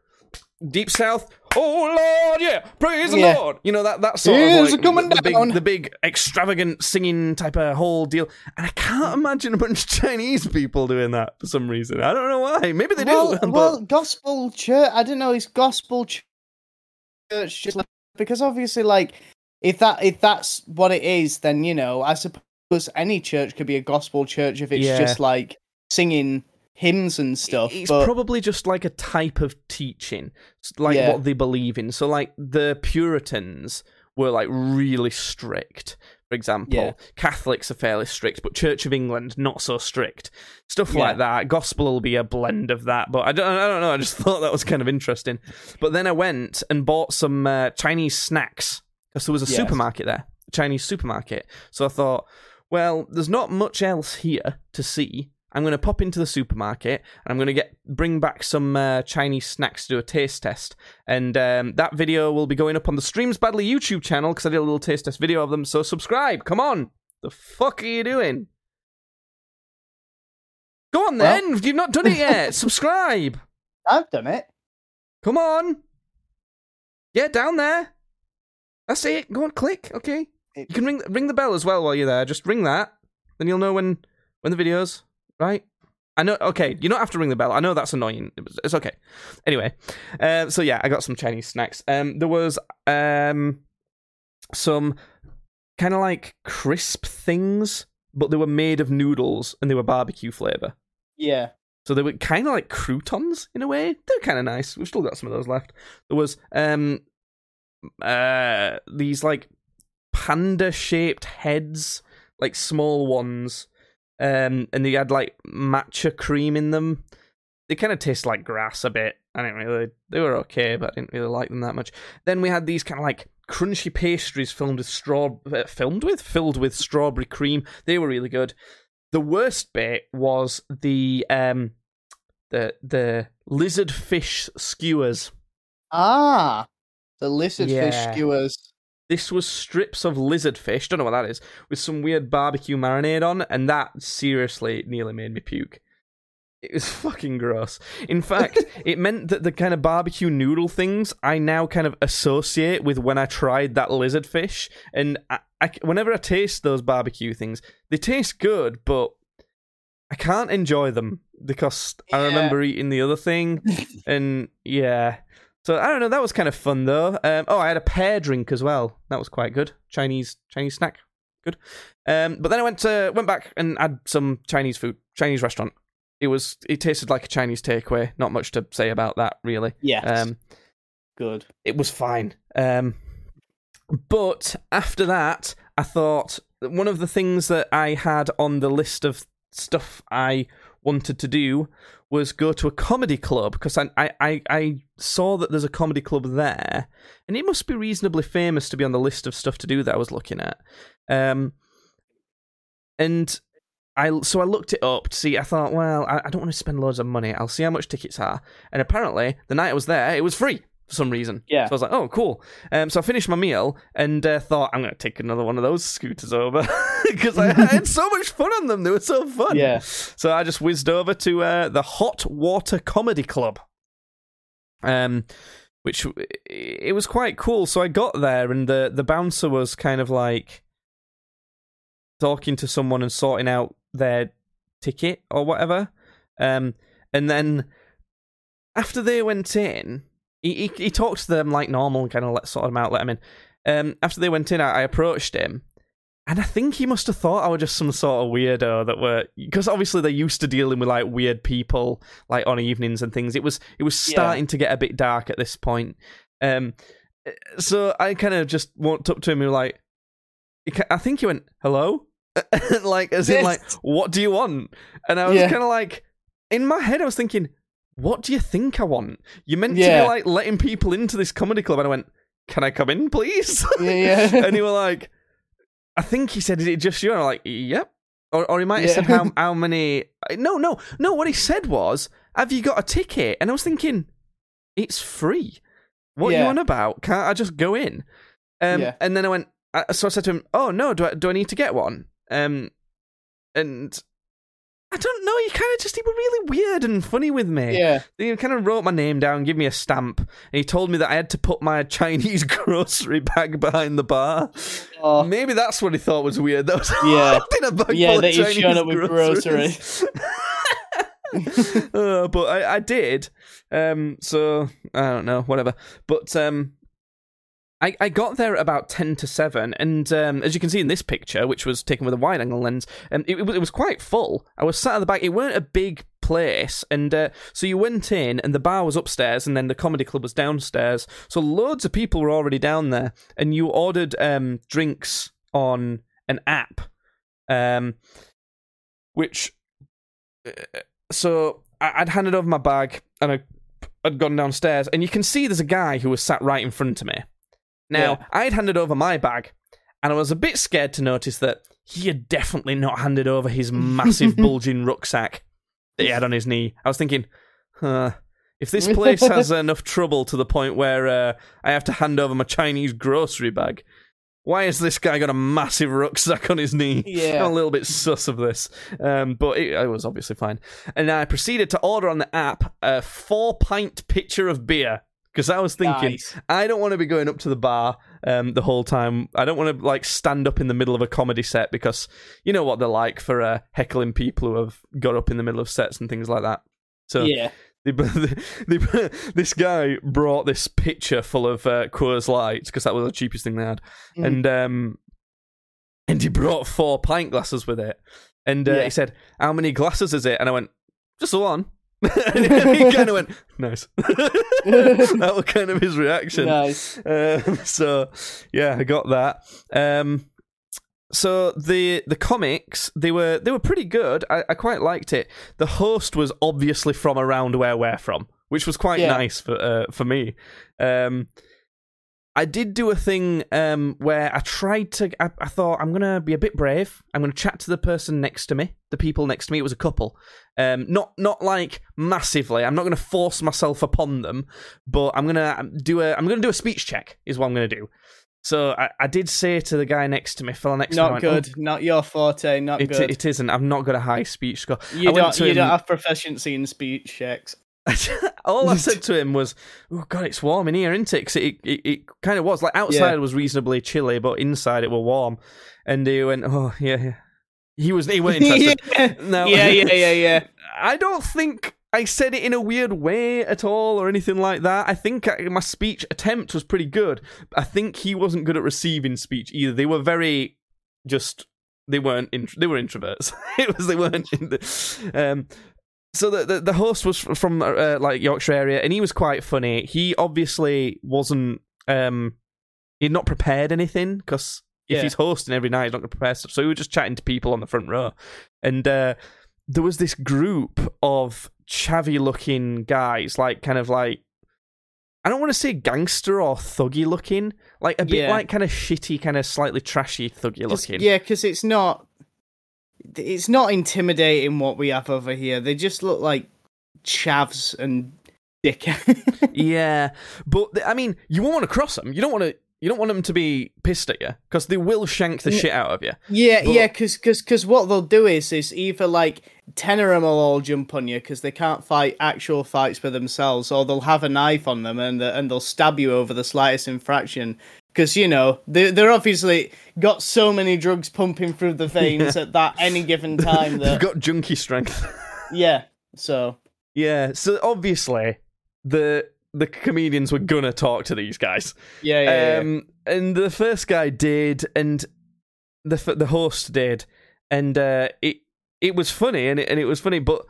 deep south. Oh Lord, yeah, praise Yeah. the Lord. You know that that sort Here's of like the, the big, the big extravagant singing type of whole deal. And I can't imagine a bunch of Chinese people doing that for some reason. I don't know why. Maybe they well, do. but- well, gospel church. I don't know. It's gospel church, just like, because obviously, like, if that if that's what it is, then you know, I suppose any church could be a gospel church if it's Yeah. just like singing hymns and stuff. It's but probably just like a type of teaching, like Yeah. what they believe in. So, like the Puritans were like really strict, for example. Yeah. Catholics are fairly strict, but Church of England not so strict. Stuff Yeah. like that. Gospel will be a blend of that, but I don't, I don't know. I just thought that was kind of interesting. But then I went and bought some uh, Chinese snacks because there was a Yes. supermarket there, a Chinese supermarket. So I thought, well, there's not much else here to see. I'm going to pop into the supermarket and I'm going to get bring back some uh, Chinese snacks to do a taste test. And um, that video will be going up on the Streams Badly YouTube channel because I did a little taste test video of them. So subscribe. Come on. The fuck are you doing? Go on Well- then. You've not done it yet. subscribe. I've done it. Come on. Yeah, down there. That's it. Go on, click. Okay. You can ring ring the bell as well while you're there. Just ring that, then you'll know when when the videos right. I know. Okay, you don't have to ring the bell. I know that's annoying. It's- okay. Anyway, uh, so yeah, I got some Chinese snacks. Um, there was um some kind of like crisp things, but they were made of noodles and they were barbecue flavor. Yeah. So they were kind of like croutons in a way. They're kind of nice. We've still got some of those left. There was um uh these like panda shaped heads, like small ones. Um and they had like matcha cream in them. They kind of taste like grass a bit. I didn't really they were okay, but I didn't really like them that much. Then we had these kind of like crunchy pastries filmed with straw uh, filmed with filled with strawberry cream. They were really good. The worst bit was the um the the lizard fish skewers. Ah, the lizard fish skewers. This was strips of lizard fish, don't know what that is, with some weird barbecue marinade on, and that seriously nearly made me puke. It was fucking gross. In fact, it meant that the kind of barbecue noodle things I now kind of associate with when I tried that lizard fish. And I, I, whenever I taste those barbecue things, they taste good, but I can't enjoy them because I remember eating the other thing. and yeah. So I don't know. That was kind of fun though. Um, oh, I had a pear drink as well. That was quite good. Chinese Chinese snack, good. Um, but then I went to went back and had some Chinese food, Chinese restaurant. It was it tasted like a Chinese takeaway. Not much to say about that really. Yes. Um, Good. it was fine. Um, but after that, I thought one of the things that I had on the list of stuff I wanted to do was go to a comedy club because I, I, I, I saw that there's a comedy club there, and it must be reasonably famous to be on the list of stuff to do that I was looking at. Um, and I so I looked it up to see. I thought, well, I, I don't want to spend loads of money. I'll see how much tickets are. And apparently, the night I was there, it was free for some reason. Yeah. So I was like, oh, cool. Um, so I finished my meal and uh, thought I'm going to take another one of those scooters over because I, I had so much fun on them. They were so fun. Yeah. So I just whizzed over to uh, the Hot Water Comedy Club. Um, which it was quite cool. So I got there, and the the bouncer was kind of like talking to someone and sorting out their ticket or whatever. Um, and then after they went in, he he, he talked to them like normal and kind of let sort them out, let them in. Um, after they went in, I, I approached him, and I think he must have thought I was just some sort of weirdo that were because obviously they're used to dealing with like weird people like on evenings and things. It was it was Yeah. starting to get a bit dark at this point. Um, so I kind of just walked up to him and like, I think he went hello, like as in like what do you want? And I was Yeah. kind of like in my head I was thinking, what do you think I want? You're meant to be like letting people into this comedy club, and I went, can I come in, please? Yeah, yeah. and he were like, I think he said, "Is it just you?" And I'm like, "Yep." Or, or he might have Yeah. said how how many? No, no, no. What he said was, "Have you got a ticket?" And I was thinking, "It's free. What are you on about? Can't I just go in?" Um, Yeah. And then I went. So I said to him, "Oh no, do I do I need to get one?" Um, and I don't know. He kind of just he was really weird and funny with me. yeah. He kind of wrote my name down, give me a stamp, and he told me that I had to put my Chinese grocery bag behind the bar. Oh, Maybe that's what he thought was weird. That was Yeah. holding a bag Yeah, that Chinese shown up with groceries. Uh, but I, I did. Um, so I don't know, whatever. But um, I, I got there about ten to seven, and um, as you can see in this picture, which was taken with a wide angle lens, um, it, it, was, it was quite full. I was sat at the back. It weren't a big place, and uh, so you went in, and the bar was upstairs, and then the comedy club was downstairs. So loads of people were already down there, and you ordered um, drinks on an app, um, which uh, so I'd handed over my bag and I had gone downstairs, and you can see there's a guy who was sat right in front of me. Now Yeah. I'd handed over my bag, and I was a bit scared to notice that he had definitely not handed over his massive bulging rucksack that he had on his knee. I was thinking, huh, if this place has enough trouble to the point where uh, I have to hand over my Chinese grocery bag, why has this guy got a massive rucksack on his knee? Yeah. I'm a little bit sus of this, um, but it, it was obviously fine. And I proceeded to order on the app a four pint pitcher of beer because I was thinking Nice. I don't want to be going up to the bar um, the whole time. I don't want to like stand up in the middle of a comedy set because you know what they're like for uh, heckling people who have got up in the middle of sets and things like that. So Yeah. they, they, this guy brought this pitcher full of uh, Coors Lights because that was the cheapest thing they had, Mm. and um, and he brought four pint glasses with it, and uh, Yeah. he said, "How many glasses is it?" And I went, "Just the one." and he kind of went, "Nice." that was kind of his reaction. Nice. Um, so yeah, I got that. Um, so the the comics they were they were pretty good. I, I quite liked it. The host was obviously from around where we're from, which was quite Yeah. nice for uh, for me. Um, I did do a thing um, where I tried to. I, I thought I'm gonna be a bit brave. I'm gonna chat to the person next to me, the people next to me. It was a couple, um, not not like massively. I'm not gonna force myself upon them, but I'm gonna do a. I'm gonna do a speech check. Is what I'm gonna do. So I, I did say to the guy next to me, fella next to me, Not went, "Oh, good. Not your forte. Not it, good. it isn't. I've not got a high speech score. you I don't. You him- don't have proficiency in speech checks. All I said to him was, "Oh God, it's warm in here, isn't it?" 'Cause it, it, it kind of was like outside Yeah. was reasonably chilly, but inside it were warm. And he went, "Oh yeah, yeah." He was he weren't interested. yeah. No. yeah, yeah, yeah, yeah. I don't think I said it in a weird way at all or anything like that. I think I, my speech attempt was pretty good. I think he wasn't good at receiving speech either. They were very just they weren't in, they were introverts. it was they weren't in the, um so the, the the host was from uh, like Yorkshire area and he was quite funny. He obviously wasn't um he'd not prepared anything because if Yeah. he's hosting every night, he's not going to prepare stuff. So he was just chatting to people on the front row, and uh, there was this group of chavvy looking guys, like kind of like I don't want to say gangster or thuggy looking, like a bit Yeah. like kind of shitty, kind of slightly trashy thuggy looking. Yeah, because it's not. It's not intimidating what we have over here. They just look like chavs and dick. yeah, but I mean, you won't want to cross them. You don't want to. You don't want them to be pissed at you because they will shank the N- shit out of you. Yeah, But- yeah, because cause, cause what they'll do is is either like ten of them will all jump on you because they can't fight actual fights for themselves, or they'll have a knife on them and the, and they'll stab you over the slightest infraction. Because you know they they're obviously got so many drugs pumping through the veins at that any given time They've got junkie strength. yeah. So yeah, so obviously the the comedians were gonna talk to these guys. yeah, yeah, yeah. um, and the first guy did, and the the host did, and uh, it it was funny, and it, and it was funny, but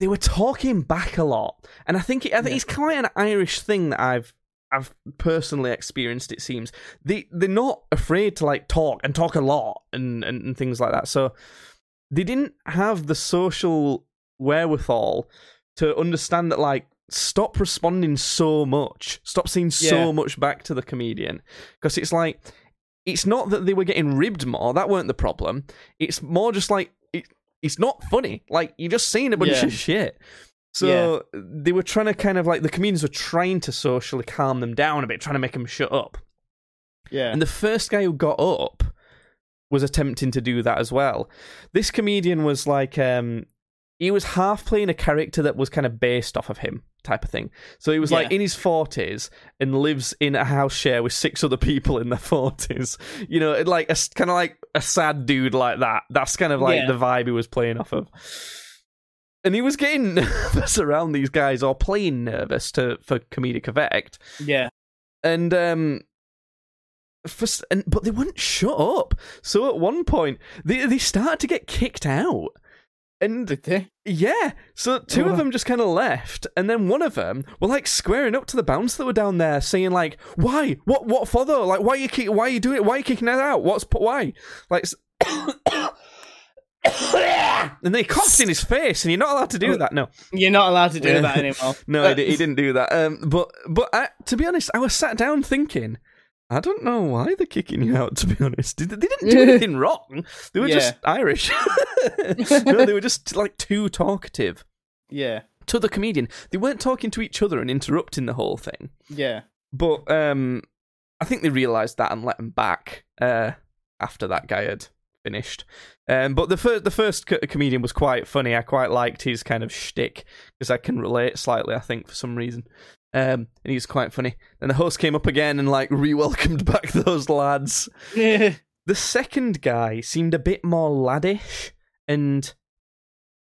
they were talking back a lot, and I think it, I think Yeah. it's quite an Irish thing that I've I've personally experienced. It seems they they're not afraid to like talk and talk a lot and and, and things like that. So they didn't have the social wherewithal to understand that like stop responding so much stop saying so Yeah. much back to the comedian because it's like it's not that they were getting ribbed more that weren't the problem it's more just like it, it's not funny like you're just seeing a bunch Yeah. of shit so they were trying to kind of like the comedians were trying to socially calm them down a bit trying to make them shut up yeah. and the first guy who got up was attempting to do that as well. This comedian was like, um, he was half playing a character that was kind of based off of him, type of thing. So he was like in his 40s and lives in a house share with six other people in their 40s. You know, like a kind of like a sad dude like that. That's kind of like Yeah. the vibe he was playing off of. And he was getting nervous around these guys, or playing nervous to for comedic effect yeah. and um for, and, but they wouldn't shut up so at one point they they started to get kicked out And Did they? yeah, so two Oh. of them just kind of left, and then one of them were like squaring up to the bouncer that were down there, saying like, "Why? What? What for though? Like, why are you kick- Why are you doing it? Why are you kicking that out? What's why?" Like, and they coughed in his face, and you're not allowed to do that. No, You're not allowed to do Yeah. that anymore. no, he, he didn't do that. Um, but but I, to be honest, I was sat down thinking. I don't know why they're kicking you out. To be honest, they they didn't do anything wrong. They were just Irish. no, they were just like too talkative Yeah, to the comedian. They weren't talking to each other and interrupting the whole thing. yeah. But um, I think they realised that and let him back uh, after that guy had finished. Um, but the first the first co- comedian was quite funny. I quite liked his kind of shtick because I can relate slightly. I think for some reason. Um, and he was quite funny. Then the host came up again and like re-welcomed back those lads. The second guy seemed a bit more laddish, and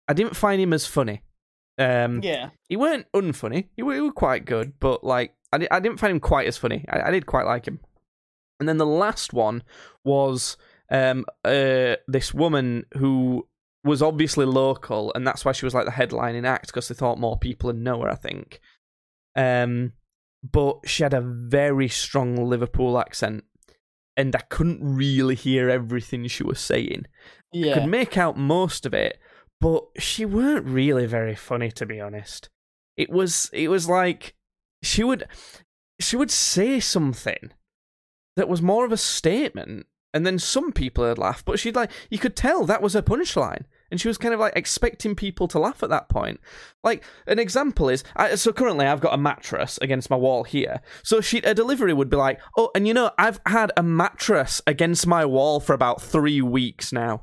I didn't find him as funny. Um, yeah. he weren't unfunny. He were, he were quite good, but like I, di- I didn't find him quite as funny. I, I did quite like him. And then the last one was um uh this woman who was obviously local, and that's why she was like the headlining act because they thought more people would know her. I think. Um, but she had a very strong Liverpool accent, and I couldn't really hear everything she was saying Yeah. could make out most of it, but she weren't really very funny to be honest. It was it was like she would she would say something that was more of a statement and then some people would laugh, but she'd like you could tell that was her punchline. And she was kind of like expecting people to laugh at that point. Like an example is, I, so currently I've got a mattress against my wall here. So she, a delivery would be like, "Oh, and you know, I've had a mattress against my wall for about three weeks now."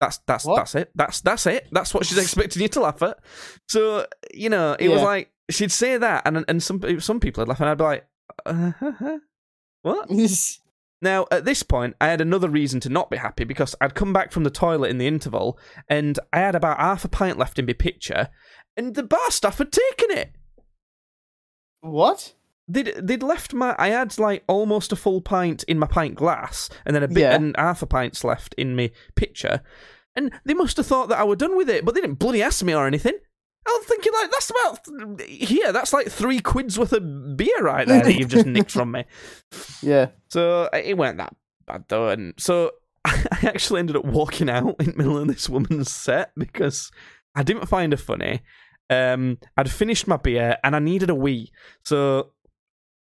That's that's What? that's it. That's that's it. That's what she's expecting you to laugh at. So you know, it was like she'd say that, and and some some people would laugh, and I'd be like, uh, "What?" Now, at this point, I had another reason to not be happy because I'd come back from the toilet in the interval and I had about half a pint left in my pitcher, and the bar staff had taken it. what? They'd, they'd left my. I had like almost a full pint in my pint glass and then a bit Yeah. and half a pint's left in my pitcher. And they must have thought that I were done with it, but they didn't bloody ask me or anything. I was thinking, like, that's about. Here, that's like three quid's worth of beer right there that you've just nicked from me. Yeah. So uh, it weren't that bad though, and so I actually ended up walking out in the middle of this woman's set because I didn't find her funny. Um, I'd finished my beer and I needed a wee, so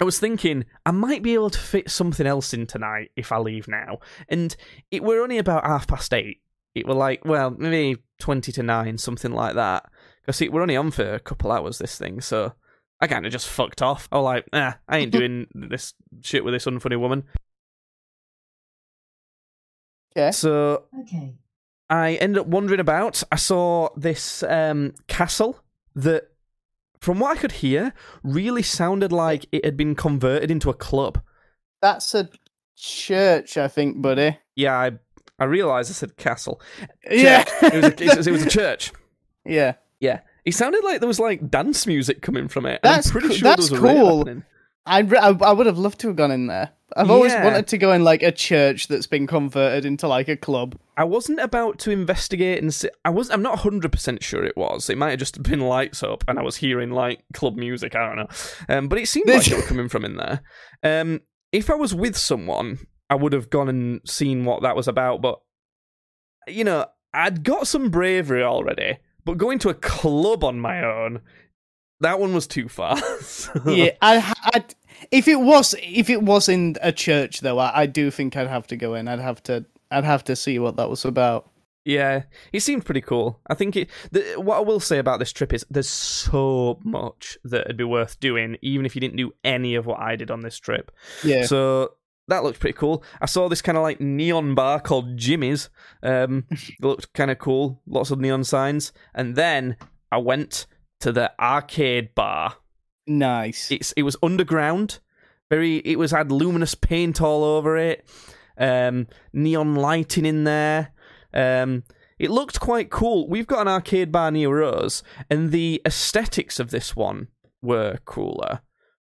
I was thinking I might be able to fit something else in tonight if I leave now. And it were only about half past eight. It were like well maybe twenty to nine, something like that. Because see, we're only on for a couple hours. This thing, so. I kind of just fucked off. I was like, nah, I ain't doing this shit with this unfunny woman. Yeah. So Okay. I ended up wandering about. I saw this um, castle that, from what I could hear, really sounded like it had been converted into a club. That's a church, I think, buddy. Yeah, I I realised I said castle. Yeah. It, was a, it, was, it was a church. yeah. Yeah, it sounded like there was like dance music coming from it. That's I'm pretty coo- sure that's there was a cool. I'd, re- I, I would have loved to have gone in there. I've always Yeah. wanted to go in like a church that's been converted into like a club. I wasn't about to investigate and see. I was. I'm not 100 percent sure it was. It might have just been lights up, and I was hearing like club music. I don't know. Um, but it seemed like it was coming from in there. Um, if I was with someone, I would have gone and seen what that was about. But you know, I'd got some bravery already. But going to a club on my own, that one was too far. So- yeah, I, I'd, if it was if it was in a church though, I, I do think I'd have to go in. I'd have to I'd have to see what that was about. Yeah, it seemed pretty cool. I think it. The, what I will say about this trip is there's so much that'd be worth doing, even if you didn't do any of what I did on this trip. Yeah, So that looked pretty cool. I saw this kind of like neon bar called Jimmy's. Um, it looked kind of cool. Lots of neon signs, and then I went to the arcade bar. nice. It's it was underground. Very. It was had luminous paint all over it. Um, neon lighting in there. Um, it looked quite cool. We've got an arcade bar near us, and the aesthetics of this one were cooler,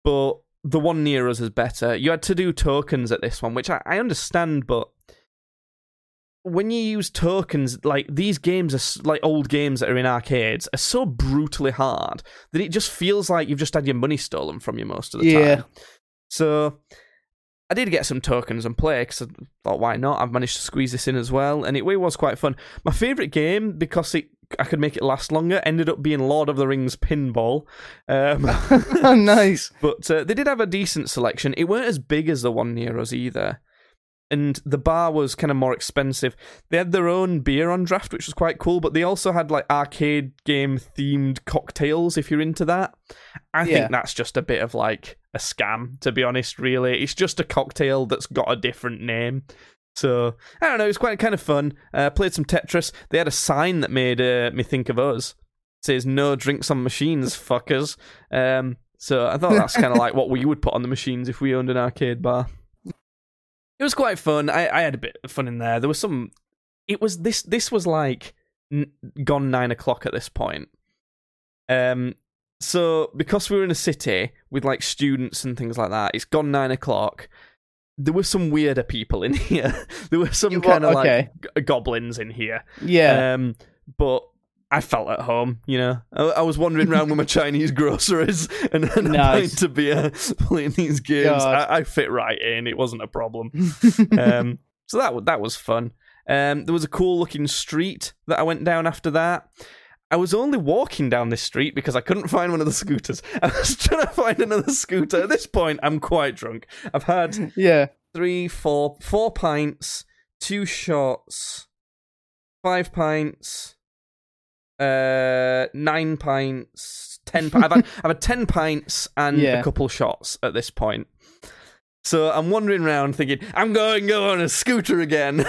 but the one near us is better. You had to do tokens at this one, which I, I understand, but when you use tokens, like these games are like old games that are in arcades, are so brutally hard that it just feels like you've just had your money stolen from you most of the Yeah. time. So I did get some tokens and play because I thought, why not? I've managed to squeeze this in as well, and it, it was quite fun. My favorite game because it I could make it last longer ended up being Lord of the Rings Pinball. Um, oh, nice. but uh, they did have a decent selection. It weren't as big as the one near us either. And the bar was kind of more expensive. They had their own beer on draft, which was quite cool, but they also had like arcade game themed cocktails if you're into that. I Yeah. think that's just a bit of like a scam, to be honest, really. It's just a cocktail that's got a different name. So I don't know, it was quite kind of fun. Uh, played some Tetris. They had a sign that made uh, me think of us. It says no drinks on machines, fuckers. Um, so I thought that's kind of like what we would put on the machines if we owned an arcade bar. It was quite fun. I, I had a bit of fun in there. There was some. It was this. This was like n- gone nine o'clock at this point. Um. So because we were in a city with like students and things like that, it's gone nine o'clock. There were some weirder people in here. there were some kind of? Okay. like g- goblins in here. Yeah. Um, but I felt at home, you know. I, I was wandering around with my Chinese groceries and, and Nice. a pint of beer playing these games. I, I fit right in. It wasn't a problem. um, so that that was fun. Um, there was a cool looking street that I went down after that. I was only walking down this street because I couldn't find one of the scooters. I was trying to find another scooter. At this point, I'm quite drunk. I've had yeah. three, four, four pints, two shots, five pints, uh, nine pints, ten. Pi- I've, had, I've had ten pints and Yeah. a couple shots at this point. So I'm wandering around thinking, I'm going to go on a scooter again.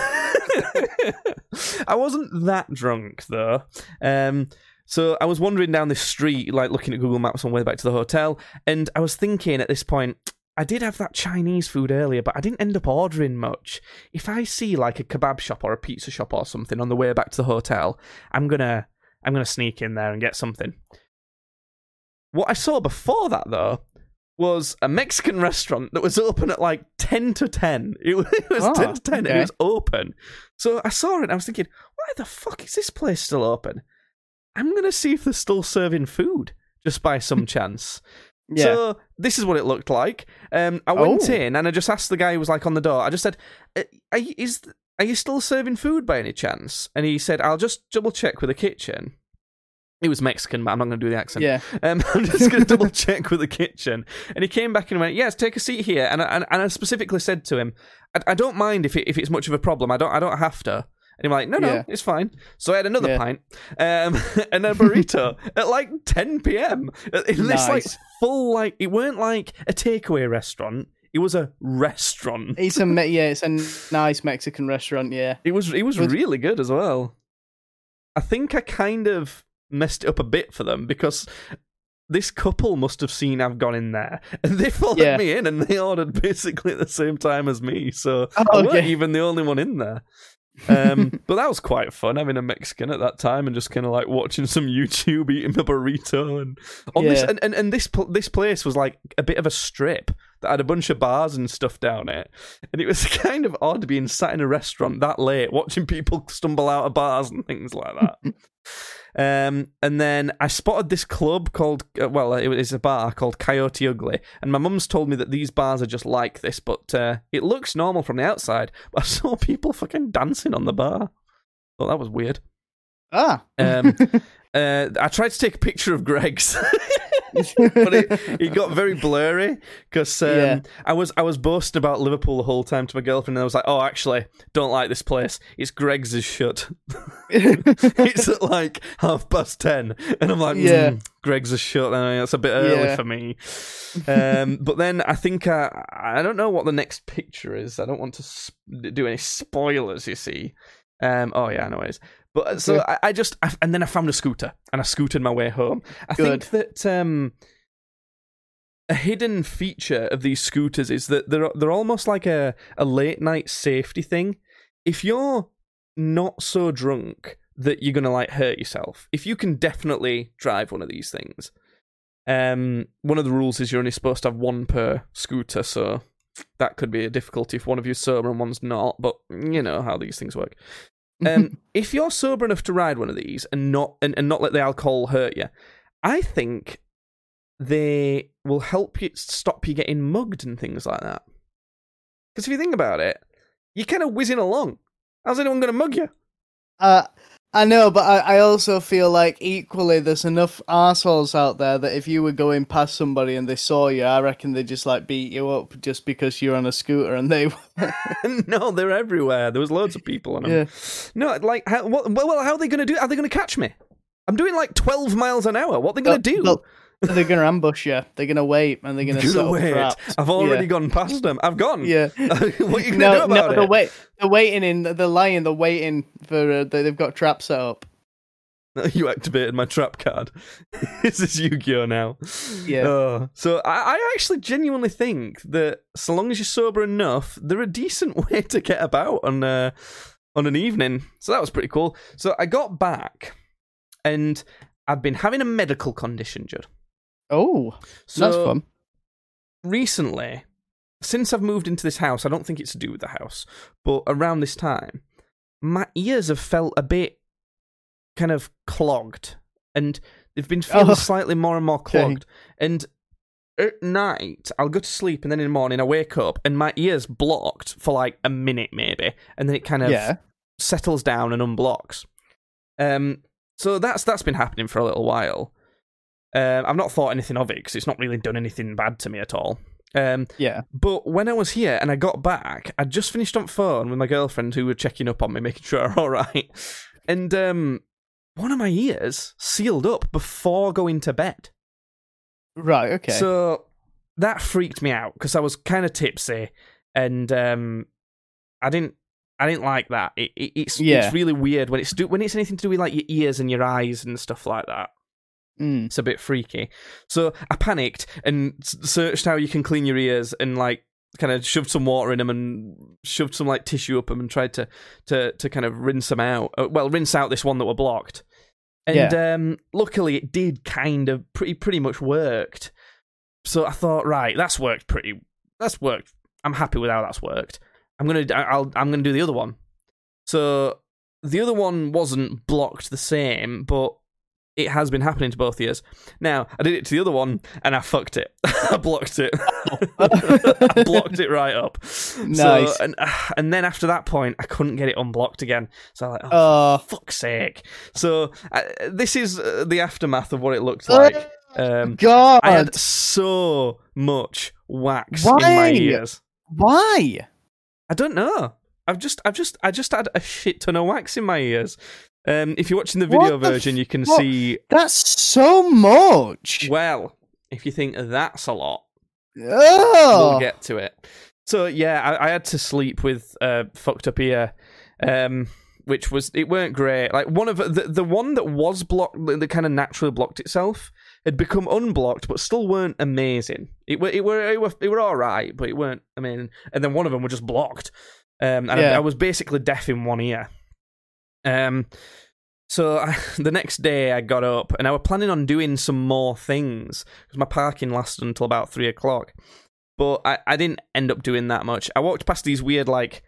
I wasn't that drunk though. Um, so I was wandering down this street, like looking at Google Maps on the way back to the hotel, and I was thinking at this point, I did have that Chinese food earlier, but I didn't end up ordering much. If I see like a kebab shop or a pizza shop or something on the way back to the hotel, I'm gonna I'm gonna sneak in there and get something. What I saw before that though was a Mexican restaurant that was open at like ten to ten. It was, it was Ah, ten to ten. and okay. It was open. So I saw it and I was thinking, why the fuck is this place still open? I'm gonna see if they're still serving food just by some chance. Yeah. So this is what it looked like. Um, I went Oh. in and I just asked the guy who was like on the door. I just said, "Uh, "Are you, is are you still serving food by any chance?" And he said, "I'll just double check with the kitchen." He was Mexican, but I'm not going to do the accent. yeah. Um, I'm just going to double check with the kitchen. And he came back and went, "Yes, take a seat here." And I, and, and I specifically said to him, I, "I don't mind if it, if it's much of a problem. I don't I don't have to." And was like, "No, no, Yeah. it's fine." So I had another Yeah. pint um, and a burrito at like 10 p.m. In this like full like it weren't like a takeaway restaurant. It was a restaurant. It's a yeah, it's a nice Mexican restaurant. Yeah. It was it Was- really good as well. I think I kind of messed it up a bit for them because this couple must have seen I've gone in there and they followed Yeah. me in and they ordered basically at the same time as me. So Oh, I weren't even the only one in there. um, but that was quite fun having a Mexican at that time and just kind of like watching some YouTube, eating a burrito, and on this and, and, and this this place was like a bit of a strip that had a bunch of bars and stuff down it, and it was kind of odd being sat in a restaurant that late watching people stumble out of bars and things like that. Um, and then I spotted this club called, uh, well, it was a bar called Coyote Ugly. And my mum's told me that these bars are just like this, but uh, it looks normal from the outside. But I saw people fucking dancing on the bar. Well, that was weird. Ah. Um, uh, I tried to take a picture of Greggs. but it, it got very blurry because um, Yeah. I was I was boasting about Liverpool the whole time to my girlfriend, and I was like, "Oh, actually, don't like this place. It's Greggs is shut. it's at like half past ten, and I'm like, Yeah. "Mm, Greggs is shut. Uh, That's a bit early Yeah. for me." Um, but then I think I, I don't know what the next picture is. I don't want to sp- do any spoilers. You see. Um, oh yeah, I is. But uh, so. I, I just I, and then I found a scooter and I scooted my way home. I Good. think that um, a hidden feature of these scooters is that they're they're almost like a, a late night safety thing. If you're not so drunk that you're gonna like hurt yourself, if you can definitely drive one of these things, um, one of the rules is you're only supposed to have one per scooter. So that could be a difficulty if one of you's sober and one's not. But you know how these things work. Um, if you're sober enough to ride one of these and not and, and not let the alcohol hurt you, I think they will help you stop you getting mugged and things like that. Because if you think about it, you're kind of whizzing along. How's anyone going to mug you? Uh, I know, but I, I also feel like equally there's enough assholes out there that if you were going past somebody and they saw you, I reckon they just like beat you up just because you're on a scooter and they. no, they're everywhere. There was loads of people on them. yeah. No, like, how, what, well, how are they going to do? Are they going to catch me? I'm doing like 12 miles an hour. What are they going to uh, do? They'll- They're gonna ambush you. They're gonna wait and they're gonna up wait. I've already Yeah. gone past them. I've gone. Yeah. what are you to No, do about no, it? they're wait. They're waiting in. They're lying. They're waiting for. Uh, they, they've got traps set up. You activated my trap card. this is Yu-Gi-Oh now. Yeah. Oh. so I, I actually genuinely think that so long as you're sober enough, they're a decent way to get about on uh, on an evening. So that was pretty cool. So I got back, and I've been having a medical condition, Judd. Oh, So that's fun. recently, since I've moved into this house, I don't think it's to do with the house, but around this time, my ears have felt a bit kind of clogged, and they've been feeling Oh, slightly more and more okay. clogged. And at night, I'll go to sleep, and then in the morning, I wake up, and my ears blocked for like a minute, maybe, and then it kind of Yeah. settles down and unblocks. Um, so that's that's been happening for a little while. Um, I've not thought anything of it because it's not really done anything bad to me at all. Um, Yeah. but when I was here and I got back, I'd just finished on phone with my girlfriend who were checking up on me, making sure I'm all right. And um, one of my ears sealed up before going to bed. Right. Okay. So that freaked me out because I was kind of tipsy, and um, I didn't. I didn't like that. It, it, it's Yeah. it's really weird when it's do, when it's anything to do with like your ears and your eyes and stuff like that. Mm. It's a bit freaky. So I panicked and searched how you can clean your ears and like kind of shoved some water in them and shoved some like tissue up them and tried to to to kind of rinse them out. Uh, Well, rinse out this one that were blocked. And um, luckily, it did kind of pretty pretty much worked. So I thought, right, that's worked pretty. That's worked. I'm happy with how that's worked. I'm gonna I'll I'm gonna do the other one. So the other one wasn't blocked the same, but it has been happening to both ears. Now I did it to the other one and I fucked it. I blocked it. I blocked it right up. Nice. So, and and then after that point, I couldn't get it unblocked again. So I was like, oh, Uh, fuck's sake. So this is uh, the aftermath of what it looked like. Um, God. I had so much wax in Why? my ears. Why? I don't know. I've just, I've just, I just had a shit ton of wax in my ears. Um, if you're watching the video What the version, you can fuck? see. That's so much. Well, if you think that's a lot, Oh. we'll get to it. So yeah, I, I had to sleep with uh, fucked up ear, um, which was it weren't great. Like one of the the one that was blocked, that kind of naturally blocked itself, had become unblocked, but still weren't amazing. It were it were it were, it were all right, but it weren't. I mean, and then one of them were just blocked, um, and I, I was basically deaf in one ear. Um. So I, the next day I got up and I was planning on doing some more things because my parking lasted until about three o'clock. But I, I didn't end up doing that much. I walked past these weird like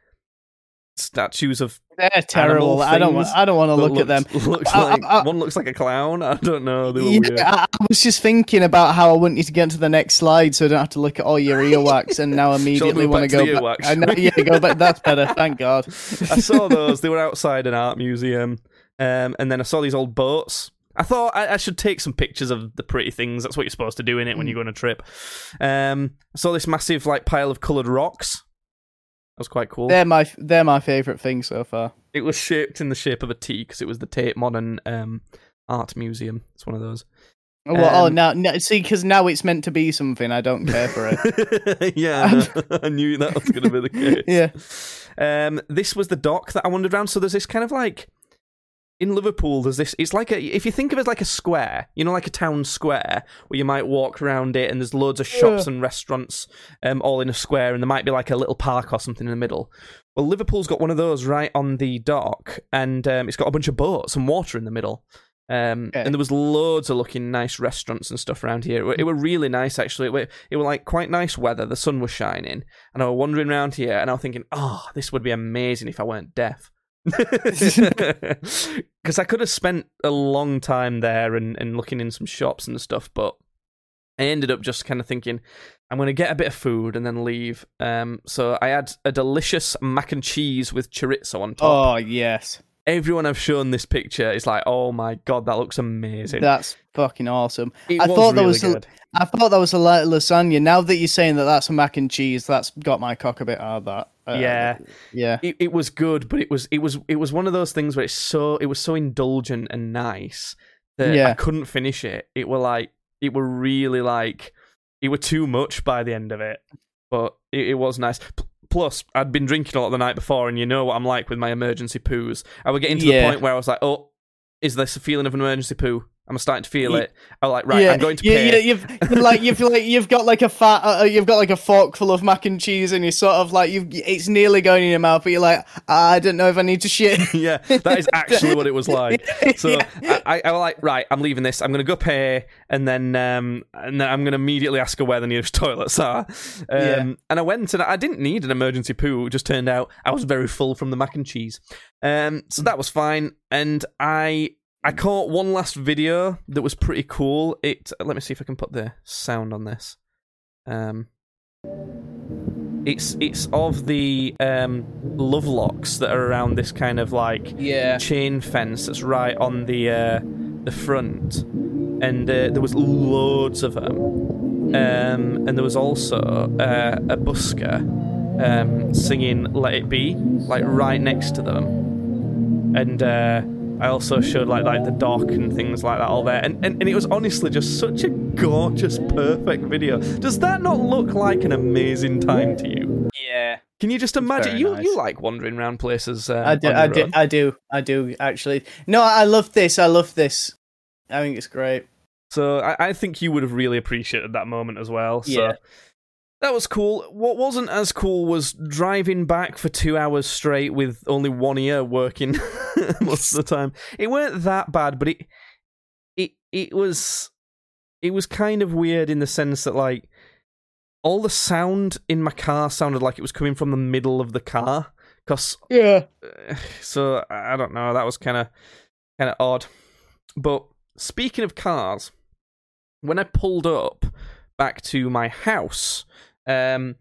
statues of They're terrible. I don't. want- I don't want to look at them. Looks I- I- like I- one looks like a clown. I don't know. They were Yeah, weird. I, was just thinking about how I want you to get to the next slide, so I don't have to look at all your earwax, and now immediately want to go the back. earwax? I know, yeah, go back. That's better. Thank God. I saw those. They were outside an art museum, um, and then I saw these old boats. I thought I, I should take some pictures of the pretty things. That's what you're supposed to do in it when you go on a trip. Um, I saw this massive like pile of coloured rocks. That was quite cool. They're my they're my favorite thing so far. It was shaped in the shape of a T because it was the Tate Modern um, Art Museum. It's one of those. Well, oh, Um, now, now see, because now it's meant to be something. I don't care for it. yeah, I. I knew that was going to be the case. yeah. Um, this was the dock that I wandered around. So there's this kind of like in Liverpool. There's this. It's like a if you think of it as like a square, you know, like a town square where you might walk around it, and there's loads of shops and restaurants, um, all in a square, and there might be like a little park or something in the middle. Well, Liverpool's got one of those right on the dock, and um, it's got a bunch of boats and water in the middle. Um, Okay. and there was loads of looking nice restaurants and stuff around here. It were, it were really nice actually. It were, it were like quite nice weather. The sun was shining, and I was wandering around here, and I was thinking, oh, this would be amazing if I weren't deaf. Because I could have spent a long time there and, and looking in some shops and stuff, but I ended up just kind of thinking, I'm going to get a bit of food and then leave. Um, so I had a delicious mac and cheese with chorizo on top. Oh yes, Everyone I've shown this picture is like, oh my god, that looks amazing. that's fucking awesome. It I thought that was good. I thought that was a la- lasagna. Now that you're saying that that's a mac and cheese, that's got my cock a bit out of That Uh, Yeah. yeah, it, it was good, but it was it was it was one of those things where it's so it was so indulgent and nice that yeah. I couldn't finish it. It were like it were really like it were too much by the end of it, but it, it was nice. Plus, I'd been drinking a lot the night before, and you know what I'm like with my emergency poos. I was getting to Yeah. the point where I was like, "Oh, is this a feeling of an emergency poo?" I'm starting to feel it. I was like, "Right, yeah. I'm going to pay." You, you've like you've like you've got like a fat uh, you've got like a fork full of mac and cheese, and you're sort of like you it's nearly going in your mouth, but you're like I don't know if I need to shit. yeah, that is actually what it was like. So Yeah. I, I, I was like, right, I'm leaving this. I'm gonna go pay, and then um, and then I'm gonna immediately ask her where the nearest toilets are. Um, Yeah. and I went, and I didn't need an emergency poo. It just turned out I was very full from the mac and cheese. Um, so that was fine, and I. I caught one last video that was pretty cool. It let me see if I can put the sound on this. Um, it's it's of the um, love locks that are around this kind of like yeah, chain fence that's right on the uh, the front, and uh, there was loads of them. Um, and there was also uh, a busker um, singing "Let It Be" like right next to them, and uh, I also showed like like the dock and things like that all there, and, and and it was honestly just such a gorgeous, perfect video. Does that not look like an amazing time to you? yeah. Can you just imagine? You nice. you like wandering around places? Um, I do, on I your do, own? I do, I do actually. No, I love this. I love this. I think it's great. So I, I think you would have really appreciated that moment as well. So Yeah. that was cool. What wasn't as cool was driving back for two hours straight with only one ear working most of the time. It weren't that bad, but it it it was it was kind of weird in the sense that like all the sound in my car sounded like it was coming from the middle of the car. Cause Yeah. so I don't know. That was kind of kind of odd. But speaking of cars, when I pulled up back to my house, um,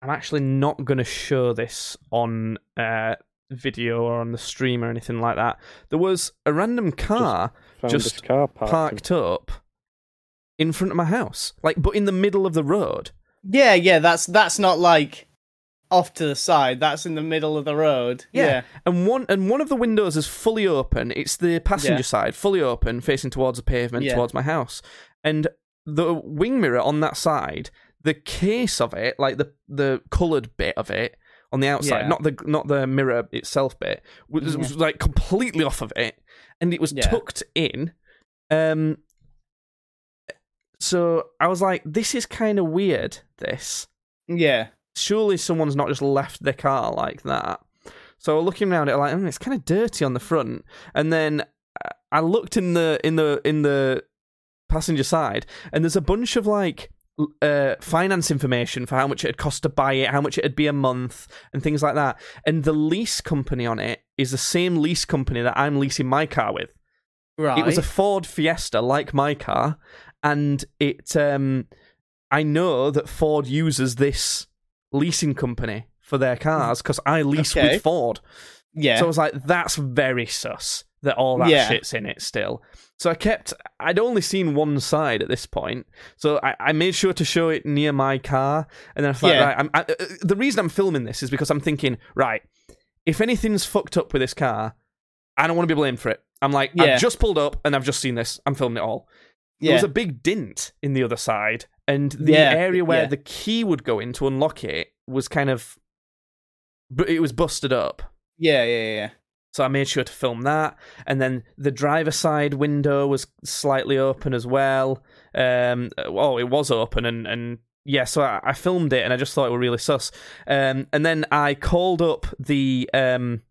I'm actually not going to show this on uh, video or on the stream or anything like that. There was a random car Found Just car parked. parked up in front of my house, like, but in the middle of the road. Yeah, yeah, that's that's not like off to the side. That's in the middle of the road. Yeah. Yeah. And one and one of the windows is fully open. It's the passenger Yeah. side, fully open, facing towards the pavement, Yeah. towards my house. And the wing mirror on that side, the case of it, like the the coloured bit of it on the outside, Yeah. not the not the mirror itself bit, was, was like completely off of it, and it was Yeah. tucked in. Um. So I was like, "This is kind of weird." This Yeah. surely someone's not just left their car like that. So looking around it, like "Hmm, it's kind of dirty on the front, and then uh, I looked in the in the in the passenger side, and there's a bunch of like uh, finance information for how much it had cost to buy it, how much it'd be a month, and things like that. And the lease company on it is the same lease company that I'm leasing my car with. Right. It was a Ford Fiesta, like my car, and it. Um, I know that Ford uses this leasing company for their cars because I lease Okay. with Ford. yeah. So I was like, that's very sus that all that Yeah. shit's in it still. So I kept. I'd only seen one side at this point, so I, I made sure to show it near my car, and then I thought, Yeah. right, I'm, I, uh, the reason I'm filming this is because I'm thinking, right, if anything's fucked up with this car, I don't want to be blamed for it. I'm like, Yeah. I've just pulled up and I've just seen this. I'm filming it all. There was a big dint in the other side, and the Yeah, area where yeah. the key would go in to unlock it was kind of, but it was busted up. yeah, yeah, yeah. So I made sure to film that, and then the driver side window was slightly open as well. Um, oh, it was open, and and yeah, so I, I filmed it, and I just thought it were really sus. Um, and then I called up the um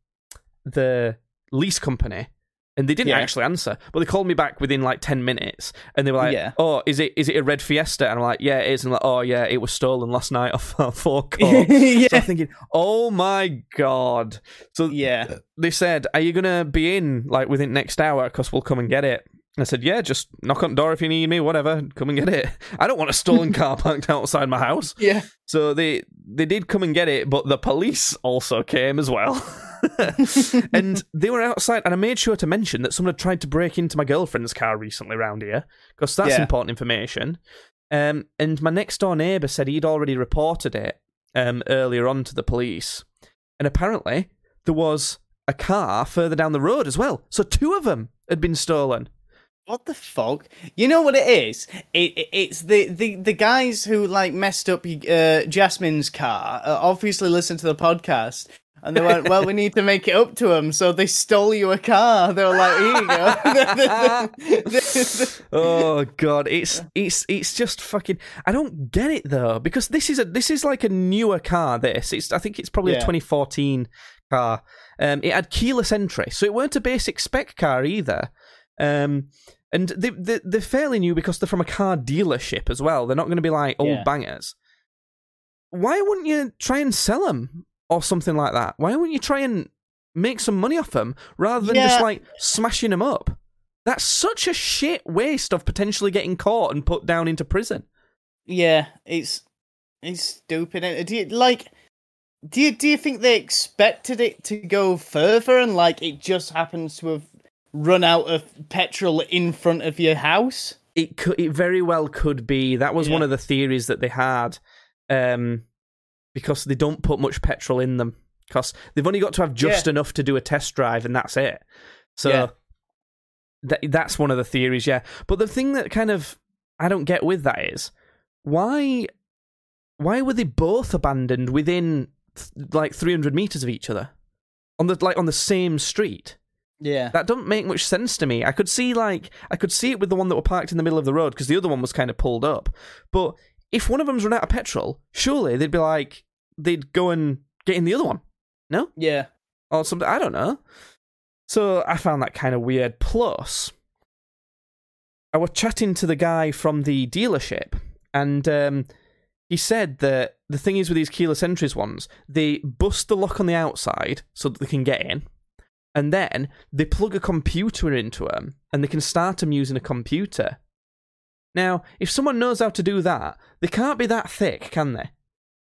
the lease company And they didn't Yeah. actually answer, but they called me back within like ten minutes, and they were like, Yeah. "Oh, is it is it a red Fiesta?" And I'm like, "Yeah, it is." And like, "Oh, yeah, it was stolen last night off our forecourt." yeah. So I'm thinking, "Oh my god!" So yeah. they said, "Are you gonna be in like within next hour? Because we'll come and get it." I said, "Yeah, just knock on the door if you need me. Whatever, come and get it. I don't want a stolen car parked outside my house." Yeah. So they they did come and get it, but the police also came as well. and they were outside, and I made sure to mention that someone had tried to break into my girlfriend's car recently around here, because that's Yeah. important information. Um, and my next door neighbour said he'd already reported it um, earlier on to the police, and apparently there was a car further down the road as well. So two of them had been stolen. What the fuck? You know what it is? It, it it's the, the the guys who like messed up uh, Jasmine's car. Uh, obviously, listen to the podcast. And they went, well, we need to make it up to him. So they stole you a car. They were like, here you go. oh god, it's it's it's just fucking. I don't get it though because this is a this is like a newer car. This it's I think it's probably a 2014 car. Um, it had keyless entry, so it weren't a basic spec car either. Um, and they, they they're fairly new because they're from a car dealership as well. They're not going to be like old Yeah. bangers. Why wouldn't you try and sell them or something like that? Why wouldn't you try and make some money off them rather than just like smashing them up? That's such a shit waste of potentially getting caught and put down into prison. yeah, it's it's stupid. And Do you like? Do you do you think they expected it to go further and like it just happens to have run out of petrol in front of your house? It could, it very well could be. That was one of the theories that they had, um, because they don't put much petrol in them. Because they've only got to have just Yeah. enough to do a test drive, and that's it. So Yeah. that that's one of the theories, yeah. But the thing that kind of I don't get with that is why why were they both abandoned within th- like 300 meters of each other on the like on the same street? Yeah. That doesn't make much sense to me. I could see like I could see it with the one that were parked in the middle of the road because the other one was kind of pulled up. But if one of them's run out of petrol, surely they'd be like they'd go and get in the other one, no, Yeah. or something. I don't know. So I found that kind of weird. Plus, I was chatting to the guy from the dealership, and um, he said that the thing is with these keyless entries ones, they bust the lock on the outside so that they can get in, and then they plug a computer into them, and they can start them using a computer. Now, if someone knows how to do that, they can't be that thick, can they?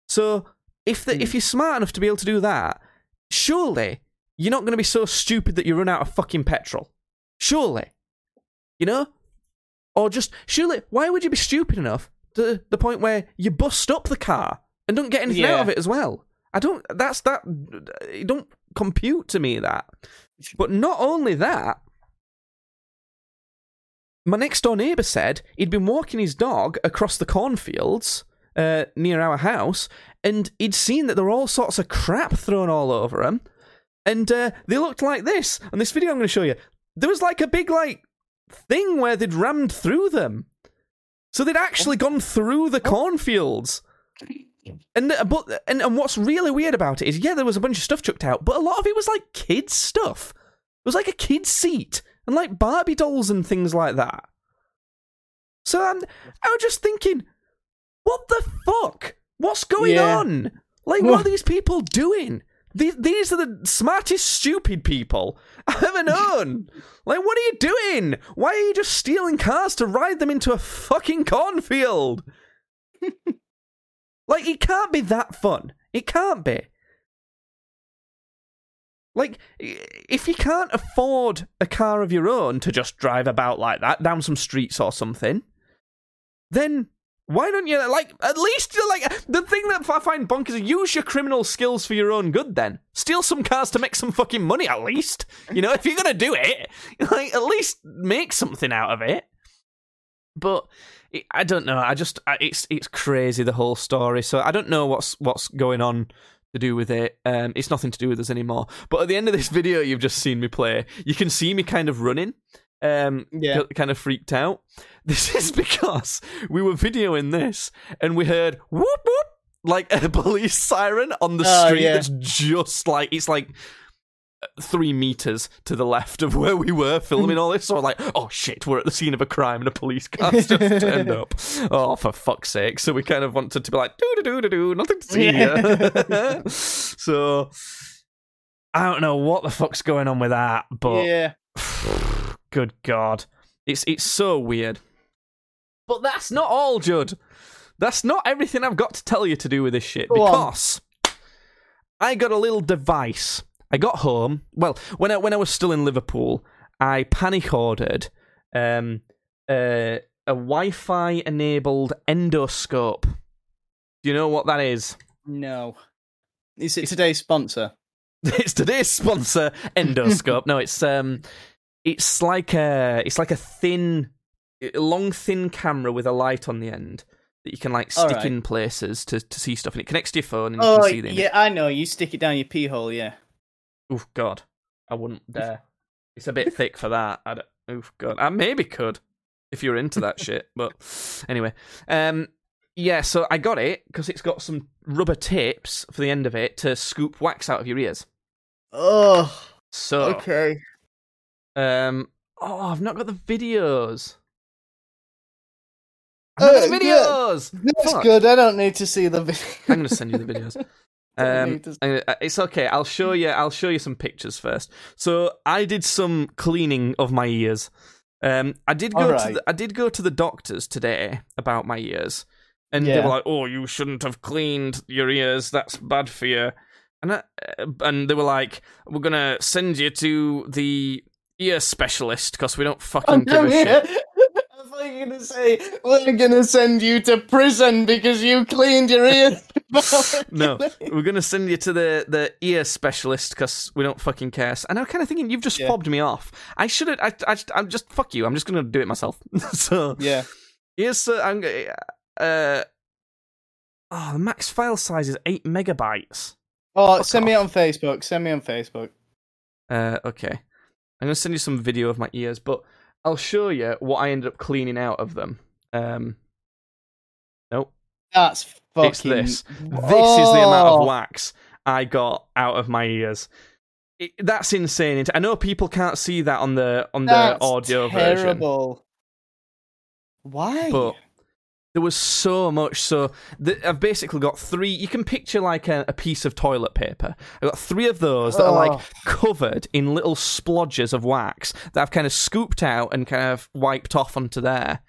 So, if the, if hmm. you're smart enough to be able to do that, surely you're not going to be so stupid that you run out of fucking petrol. Surely. You know? Or just, surely, why would you be stupid enough to the point where you bust up the car and don't get anything out of it as well? I don't, that's that, it don't compute to me that. But not only that, my next door neighbour said he'd been walking his dog across the cornfields uh, near our house, and he'd seen that there were all sorts of crap thrown all over him, and uh, they looked like this. And this video I'm going to show you, there was like a big like thing where they'd rammed through them, so they'd actually gone through the cornfields. And uh, but and, and what's really weird about it is, yeah, there was a bunch of stuff chucked out, but a lot of it was like kids stuff. It was like a kid's seat and like Barbie dolls and things like that. So I'm, I was just thinking, what the fuck? What's going Yeah. on? Like, what are these people doing? These, these are the smartest stupid people I've ever known. like, what are you doing? Why are you just stealing cars to ride them into a fucking cornfield? like, it can't be that fun. It can't be. Like, if you can't afford a car of your own to just drive about like that down some streets or something, then why don't you, like, at least, like, the thing that I find bonkers is use your criminal skills for your own good then. Steal some cars to make some fucking money at least. You know, if you're gonna do it, like, at least make something out of it. But it, I don't know. I just I, it's it's crazy the whole story. So I don't know what's what's going on to do with it. Um, it's nothing to do with us anymore. But at the end of this video, you've just seen me play. You can see me kind of running. Um, Yeah. kind of freaked out. This is because we were videoing this and we heard whoop whoop like a police siren on the Oh, street yeah. that's just like it's like uh, three meters to the left of where we were filming all this. So we're like, oh shit, we're at the scene of a crime and a police car's just turned up. Oh, for fuck's sake! So we kind of wanted to be like, do do do do, nothing to see here. so I don't know what the fuck's going on with that, but yeah. good god, it's it's so weird. But that's not all, Judd. That's not everything I've got to tell you to do with this shit Go on. because I got a little device. I got home. Well, when I when I was still in Liverpool, I panic ordered um, uh, a Wi-Fi enabled endoscope. Do you know what that is? No. Is it today's sponsor? it's today's sponsor, Endoscope. no, it's um, it's like a it's like a thin, long thin camera with a light on the end that you can like stick right. in places to, to see stuff, and it connects to your phone and you Oh, can see the image. yeah, I know. You stick it down your pee hole, yeah. Oof, God, I wouldn't dare. It's a bit thick for that. I don't, oof, God, I maybe could if you're into that shit. But anyway, um, yeah. So I got it because it's got some rubber tips for the end of it to scoop wax out of your ears. Oh, So okay. Um. Oh, I've not got the videos. I've not got Uh, the yeah. videos. That's Fuck. good. I don't need to see the video. I'm gonna send you the videos. Um, need to- and, uh, it's okay. I'll show you. I'll show you some pictures first. So I did some cleaning of my ears. Um, I did go to the, I did go to the doctors today about my ears, and they were like, "Oh, you shouldn't have cleaned your ears. That's bad for you." And I, uh, and they were like, "We're gonna send you to the ear specialist because we don't fucking give a shit." You gonna say we're gonna send you to prison because you cleaned your ears. No, we're gonna send you to the the ear specialist because we don't fucking care. And I'm kind of thinking you've just Yeah. fobbed me off. I should have. I, I, I'm just fuck you. I'm just gonna do it myself. so Yeah. here's uh, I'm uh oh the max file size is eight megabytes. Oh, Fuck send me on Facebook. Send me on Facebook. Uh, okay, I'm gonna send you some video of my ears, but I'll show you what I ended up cleaning out of them. Um, nope. That's fucking. It's this. This is the amount of wax I got out of my ears. It, that's insane. I know people can't see that on the on the That's audio version. Why? but there was so much. So th- I've basically got three. You can picture like a, a piece of toilet paper. I've got three of those that are like Oh. covered in little splodges of wax that I've kind of scooped out and kind of wiped off onto there.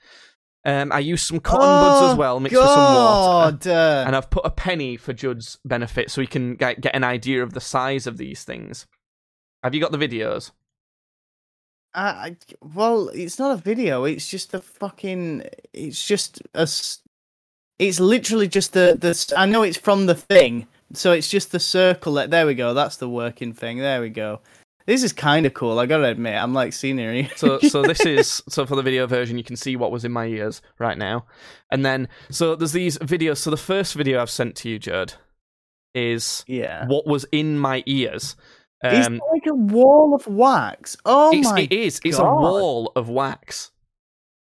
Um, I used some cotton buds as well, mixed with some water. God, uh, and I've put a penny for Judd's benefit so he can get, get an idea of the size of these things. Have you got the videos? I, I, well, it's not a video. It's just a fucking. It's just a. s- It's literally just the the. s- I know it's from the thing, so it's just the circle. That there we go. That's the working thing. There we go. This is kind of cool. I gotta admit, I'm like scenery. So, so this is so for the video version, you can see what was in my ears right now, and then so there's these videos. So the first video I've sent to you, Judd, is yeah. what was in my ears. Um, it like a wall of wax? Oh it's, my! it is. It's a wall of wax.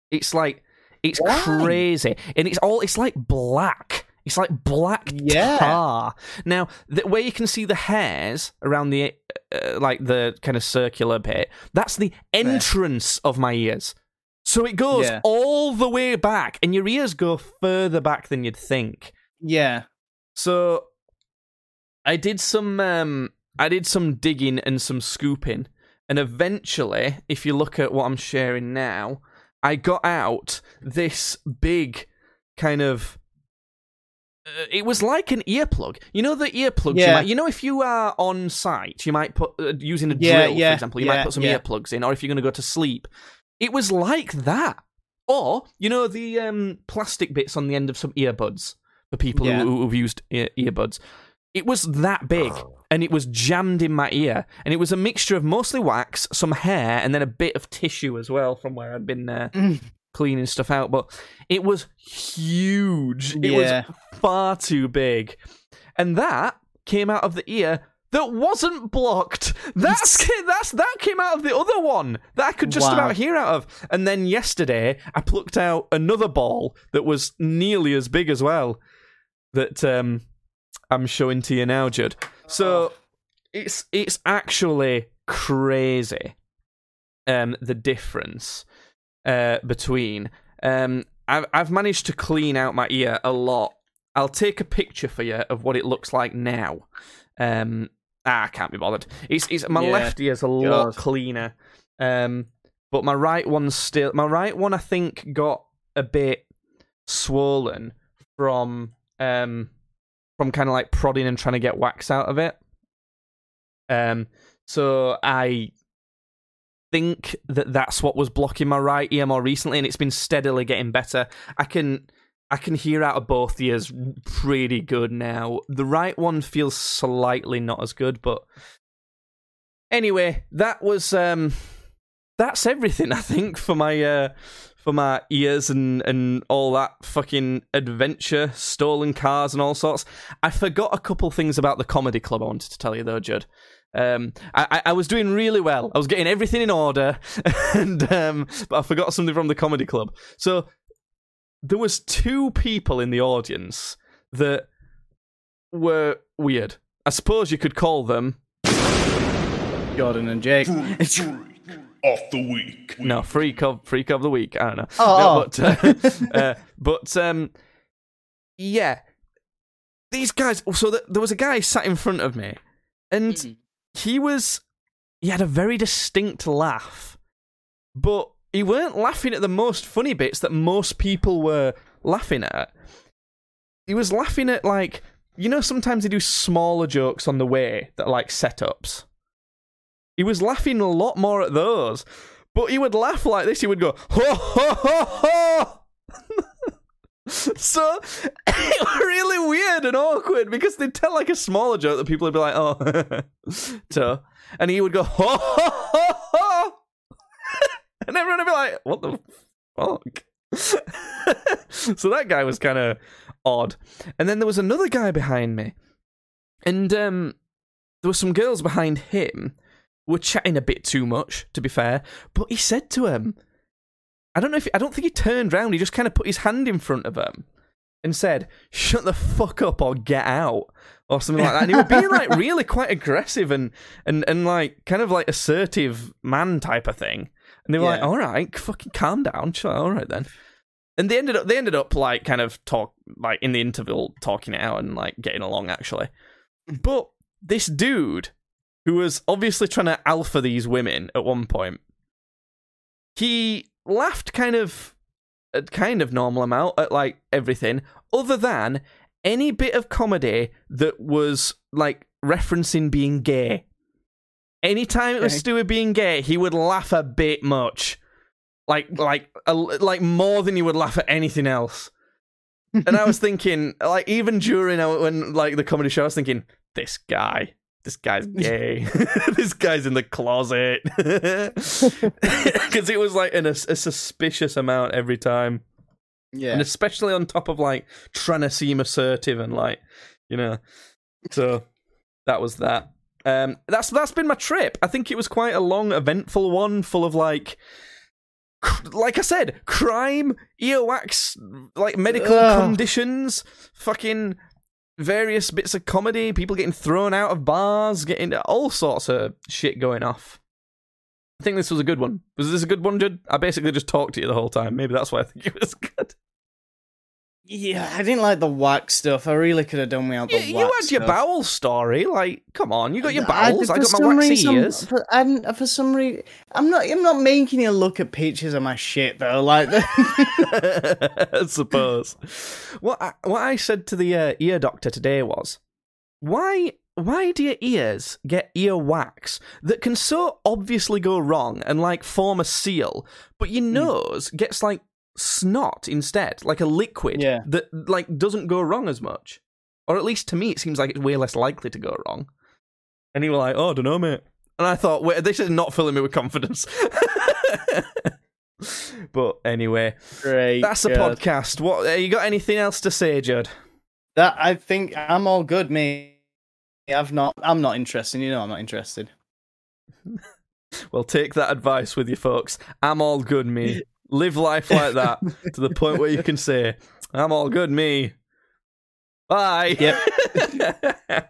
It's like it's Why? crazy, and it's all. It's like black. It's like black Yeah. tar. Now, the, where you can see the hairs around the uh, like the kind of circular bit, that's the entrance of my ears. So it goes Yeah. all the way back, and your ears go further back than you'd think. Yeah. So I did some um I did some digging and some scooping and eventually if you look at what I'm sharing now I got out this big kind of uh, it was like an earplug. You know the earplugs. You, Yeah. might, you know if you are on site, you might put uh, using a Yeah, drill, yeah, for example. You might put some yeah. earplugs in, or if you're going to go to sleep, it was like that. Or you know the um, plastic bits on the end of some earbuds for people Yeah. who, who've used ear- earbuds. It was that big, and it was jammed in my ear, and it was a mixture of mostly wax, some hair, and then a bit of tissue as well from where I'd been uh, Mm. cleaning stuff out. But it was huge. It Yeah. was far too big, and that came out of the ear that wasn't blocked. That's that's that came out of the other one that I could just Wow. about hear out of. And then yesterday, I plucked out another ball that was nearly as big as well. That um, I'm showing to you now, Judd. So it's it's actually crazy. Um, the difference uh between um I've I've managed to clean out my ear a lot. I'll take a picture for you of what it looks like now. Um, ah, I can't be bothered. It's it's my Yeah, left ear's a lot cleaner. Um, but my right one's still my right one. I think got a bit swollen from um from kind of like prodding and trying to get wax out of it. Um, so I think that that's what was blocking my right ear more recently, and it's been steadily getting better. I can I can hear out of both ears pretty good now. The right one feels slightly not as good, but anyway, that was um that's everything I think for my uh for my ears and and all that fucking adventure, stolen cars and all sorts. I forgot a couple things about the comedy club I wanted to tell you though, Judd. Um, I, I- I was doing really well. I was getting everything in order, and um, but I forgot something from the comedy club. So there was two people in the audience that were weird. I suppose you could call them Jordan and Jake. Off the week. no freak of freak of the week. I don't know. Oh, No, oh. but uh, uh, but um, yeah, these guys. So th- there was a guy sat in front of me, and Mm. he was he had a very distinct laugh, but he weren't laughing at the most funny bits that most people were laughing at. He was laughing at like you know sometimes they do smaller jokes on the way that are like setups. He was laughing a lot more at those, but he would laugh like this. He would go ho ho ho ho. so it was really weird and awkward because they'd tell like a smaller joke that people would be like, "Oh," so, and he would go ho ho ho ho, and everyone would be like, "What the fuck?" so that guy was kind of odd, and then there was another guy behind me, and um, there were some girls behind him were chatting a bit too much, to be fair. But he said to him, I don't know if I don't think he turned round. He just kind of put his hand in front of him and said, "Shut the fuck up or get out." Or something like that, and he was being like really quite aggressive and, and, and like kind of like assertive man type of thing. And they were like, "All right, fucking calm down, all right then." And they ended up they ended up like kind of talk like in the interval talking it out and like getting along actually. Mm. But this dude who was obviously trying to alpha these women at one point, he laughed kind of a kind of normal amount at like everything, other than any bit of comedy that was like referencing being gay. Anytime it was Okay. with being gay, he would laugh a bit much, like like a, like more than he would laugh at anything else. And I was thinking, like even during uh, when like the comedy show, I was thinking, this guy, this guy's gay. this guy's in the closet because it was like an, a, a suspicious amount every time, Yeah. and especially on top of like trying to seem assertive and like you know. So that was that. Um, that's that's been my trip. I think it was quite a long, eventful one, full of like. cr- Like I said, crime, earwax, like medical Ugh. conditions, fucking various bits of comedy, people getting thrown out of bars, getting all sorts of shit going off. I think this was a good one. Was this a good one, Judd? I basically just talked to you the whole time. Maybe that's why I think it was good. Yeah, I didn't like the wax stuff. I really could have done without the you wax had your bowel story. Like, come on, you got your I- bowels. I, for got my waxy reason- ears. For, and for some reason, I'm not. I'm not making you look at pictures of my shit though. Like, I suppose. What I, what I said to the uh, ear doctor today was, why why do your ears get ear wax that can so obviously go wrong and like form a seal, but your Hmm. nose gets like snot instead, like a liquid Yeah. that like doesn't go wrong as much, or at least to me it seems like it's way less likely to go wrong. And he was like, "Oh, I don't know, mate." And I thought, "Wait, this is not filling me with confidence." but anyway, great. that's a podcast. What uh, you got? Anything else to say, Judd? That I think I'm all good, me. I've not. I'm not interested. You know, I'm not interested. Well, take that advice with you, folks. I'm all good, me. Live life like that to the point where you can say, "I'm all good, me." Bye. Yep.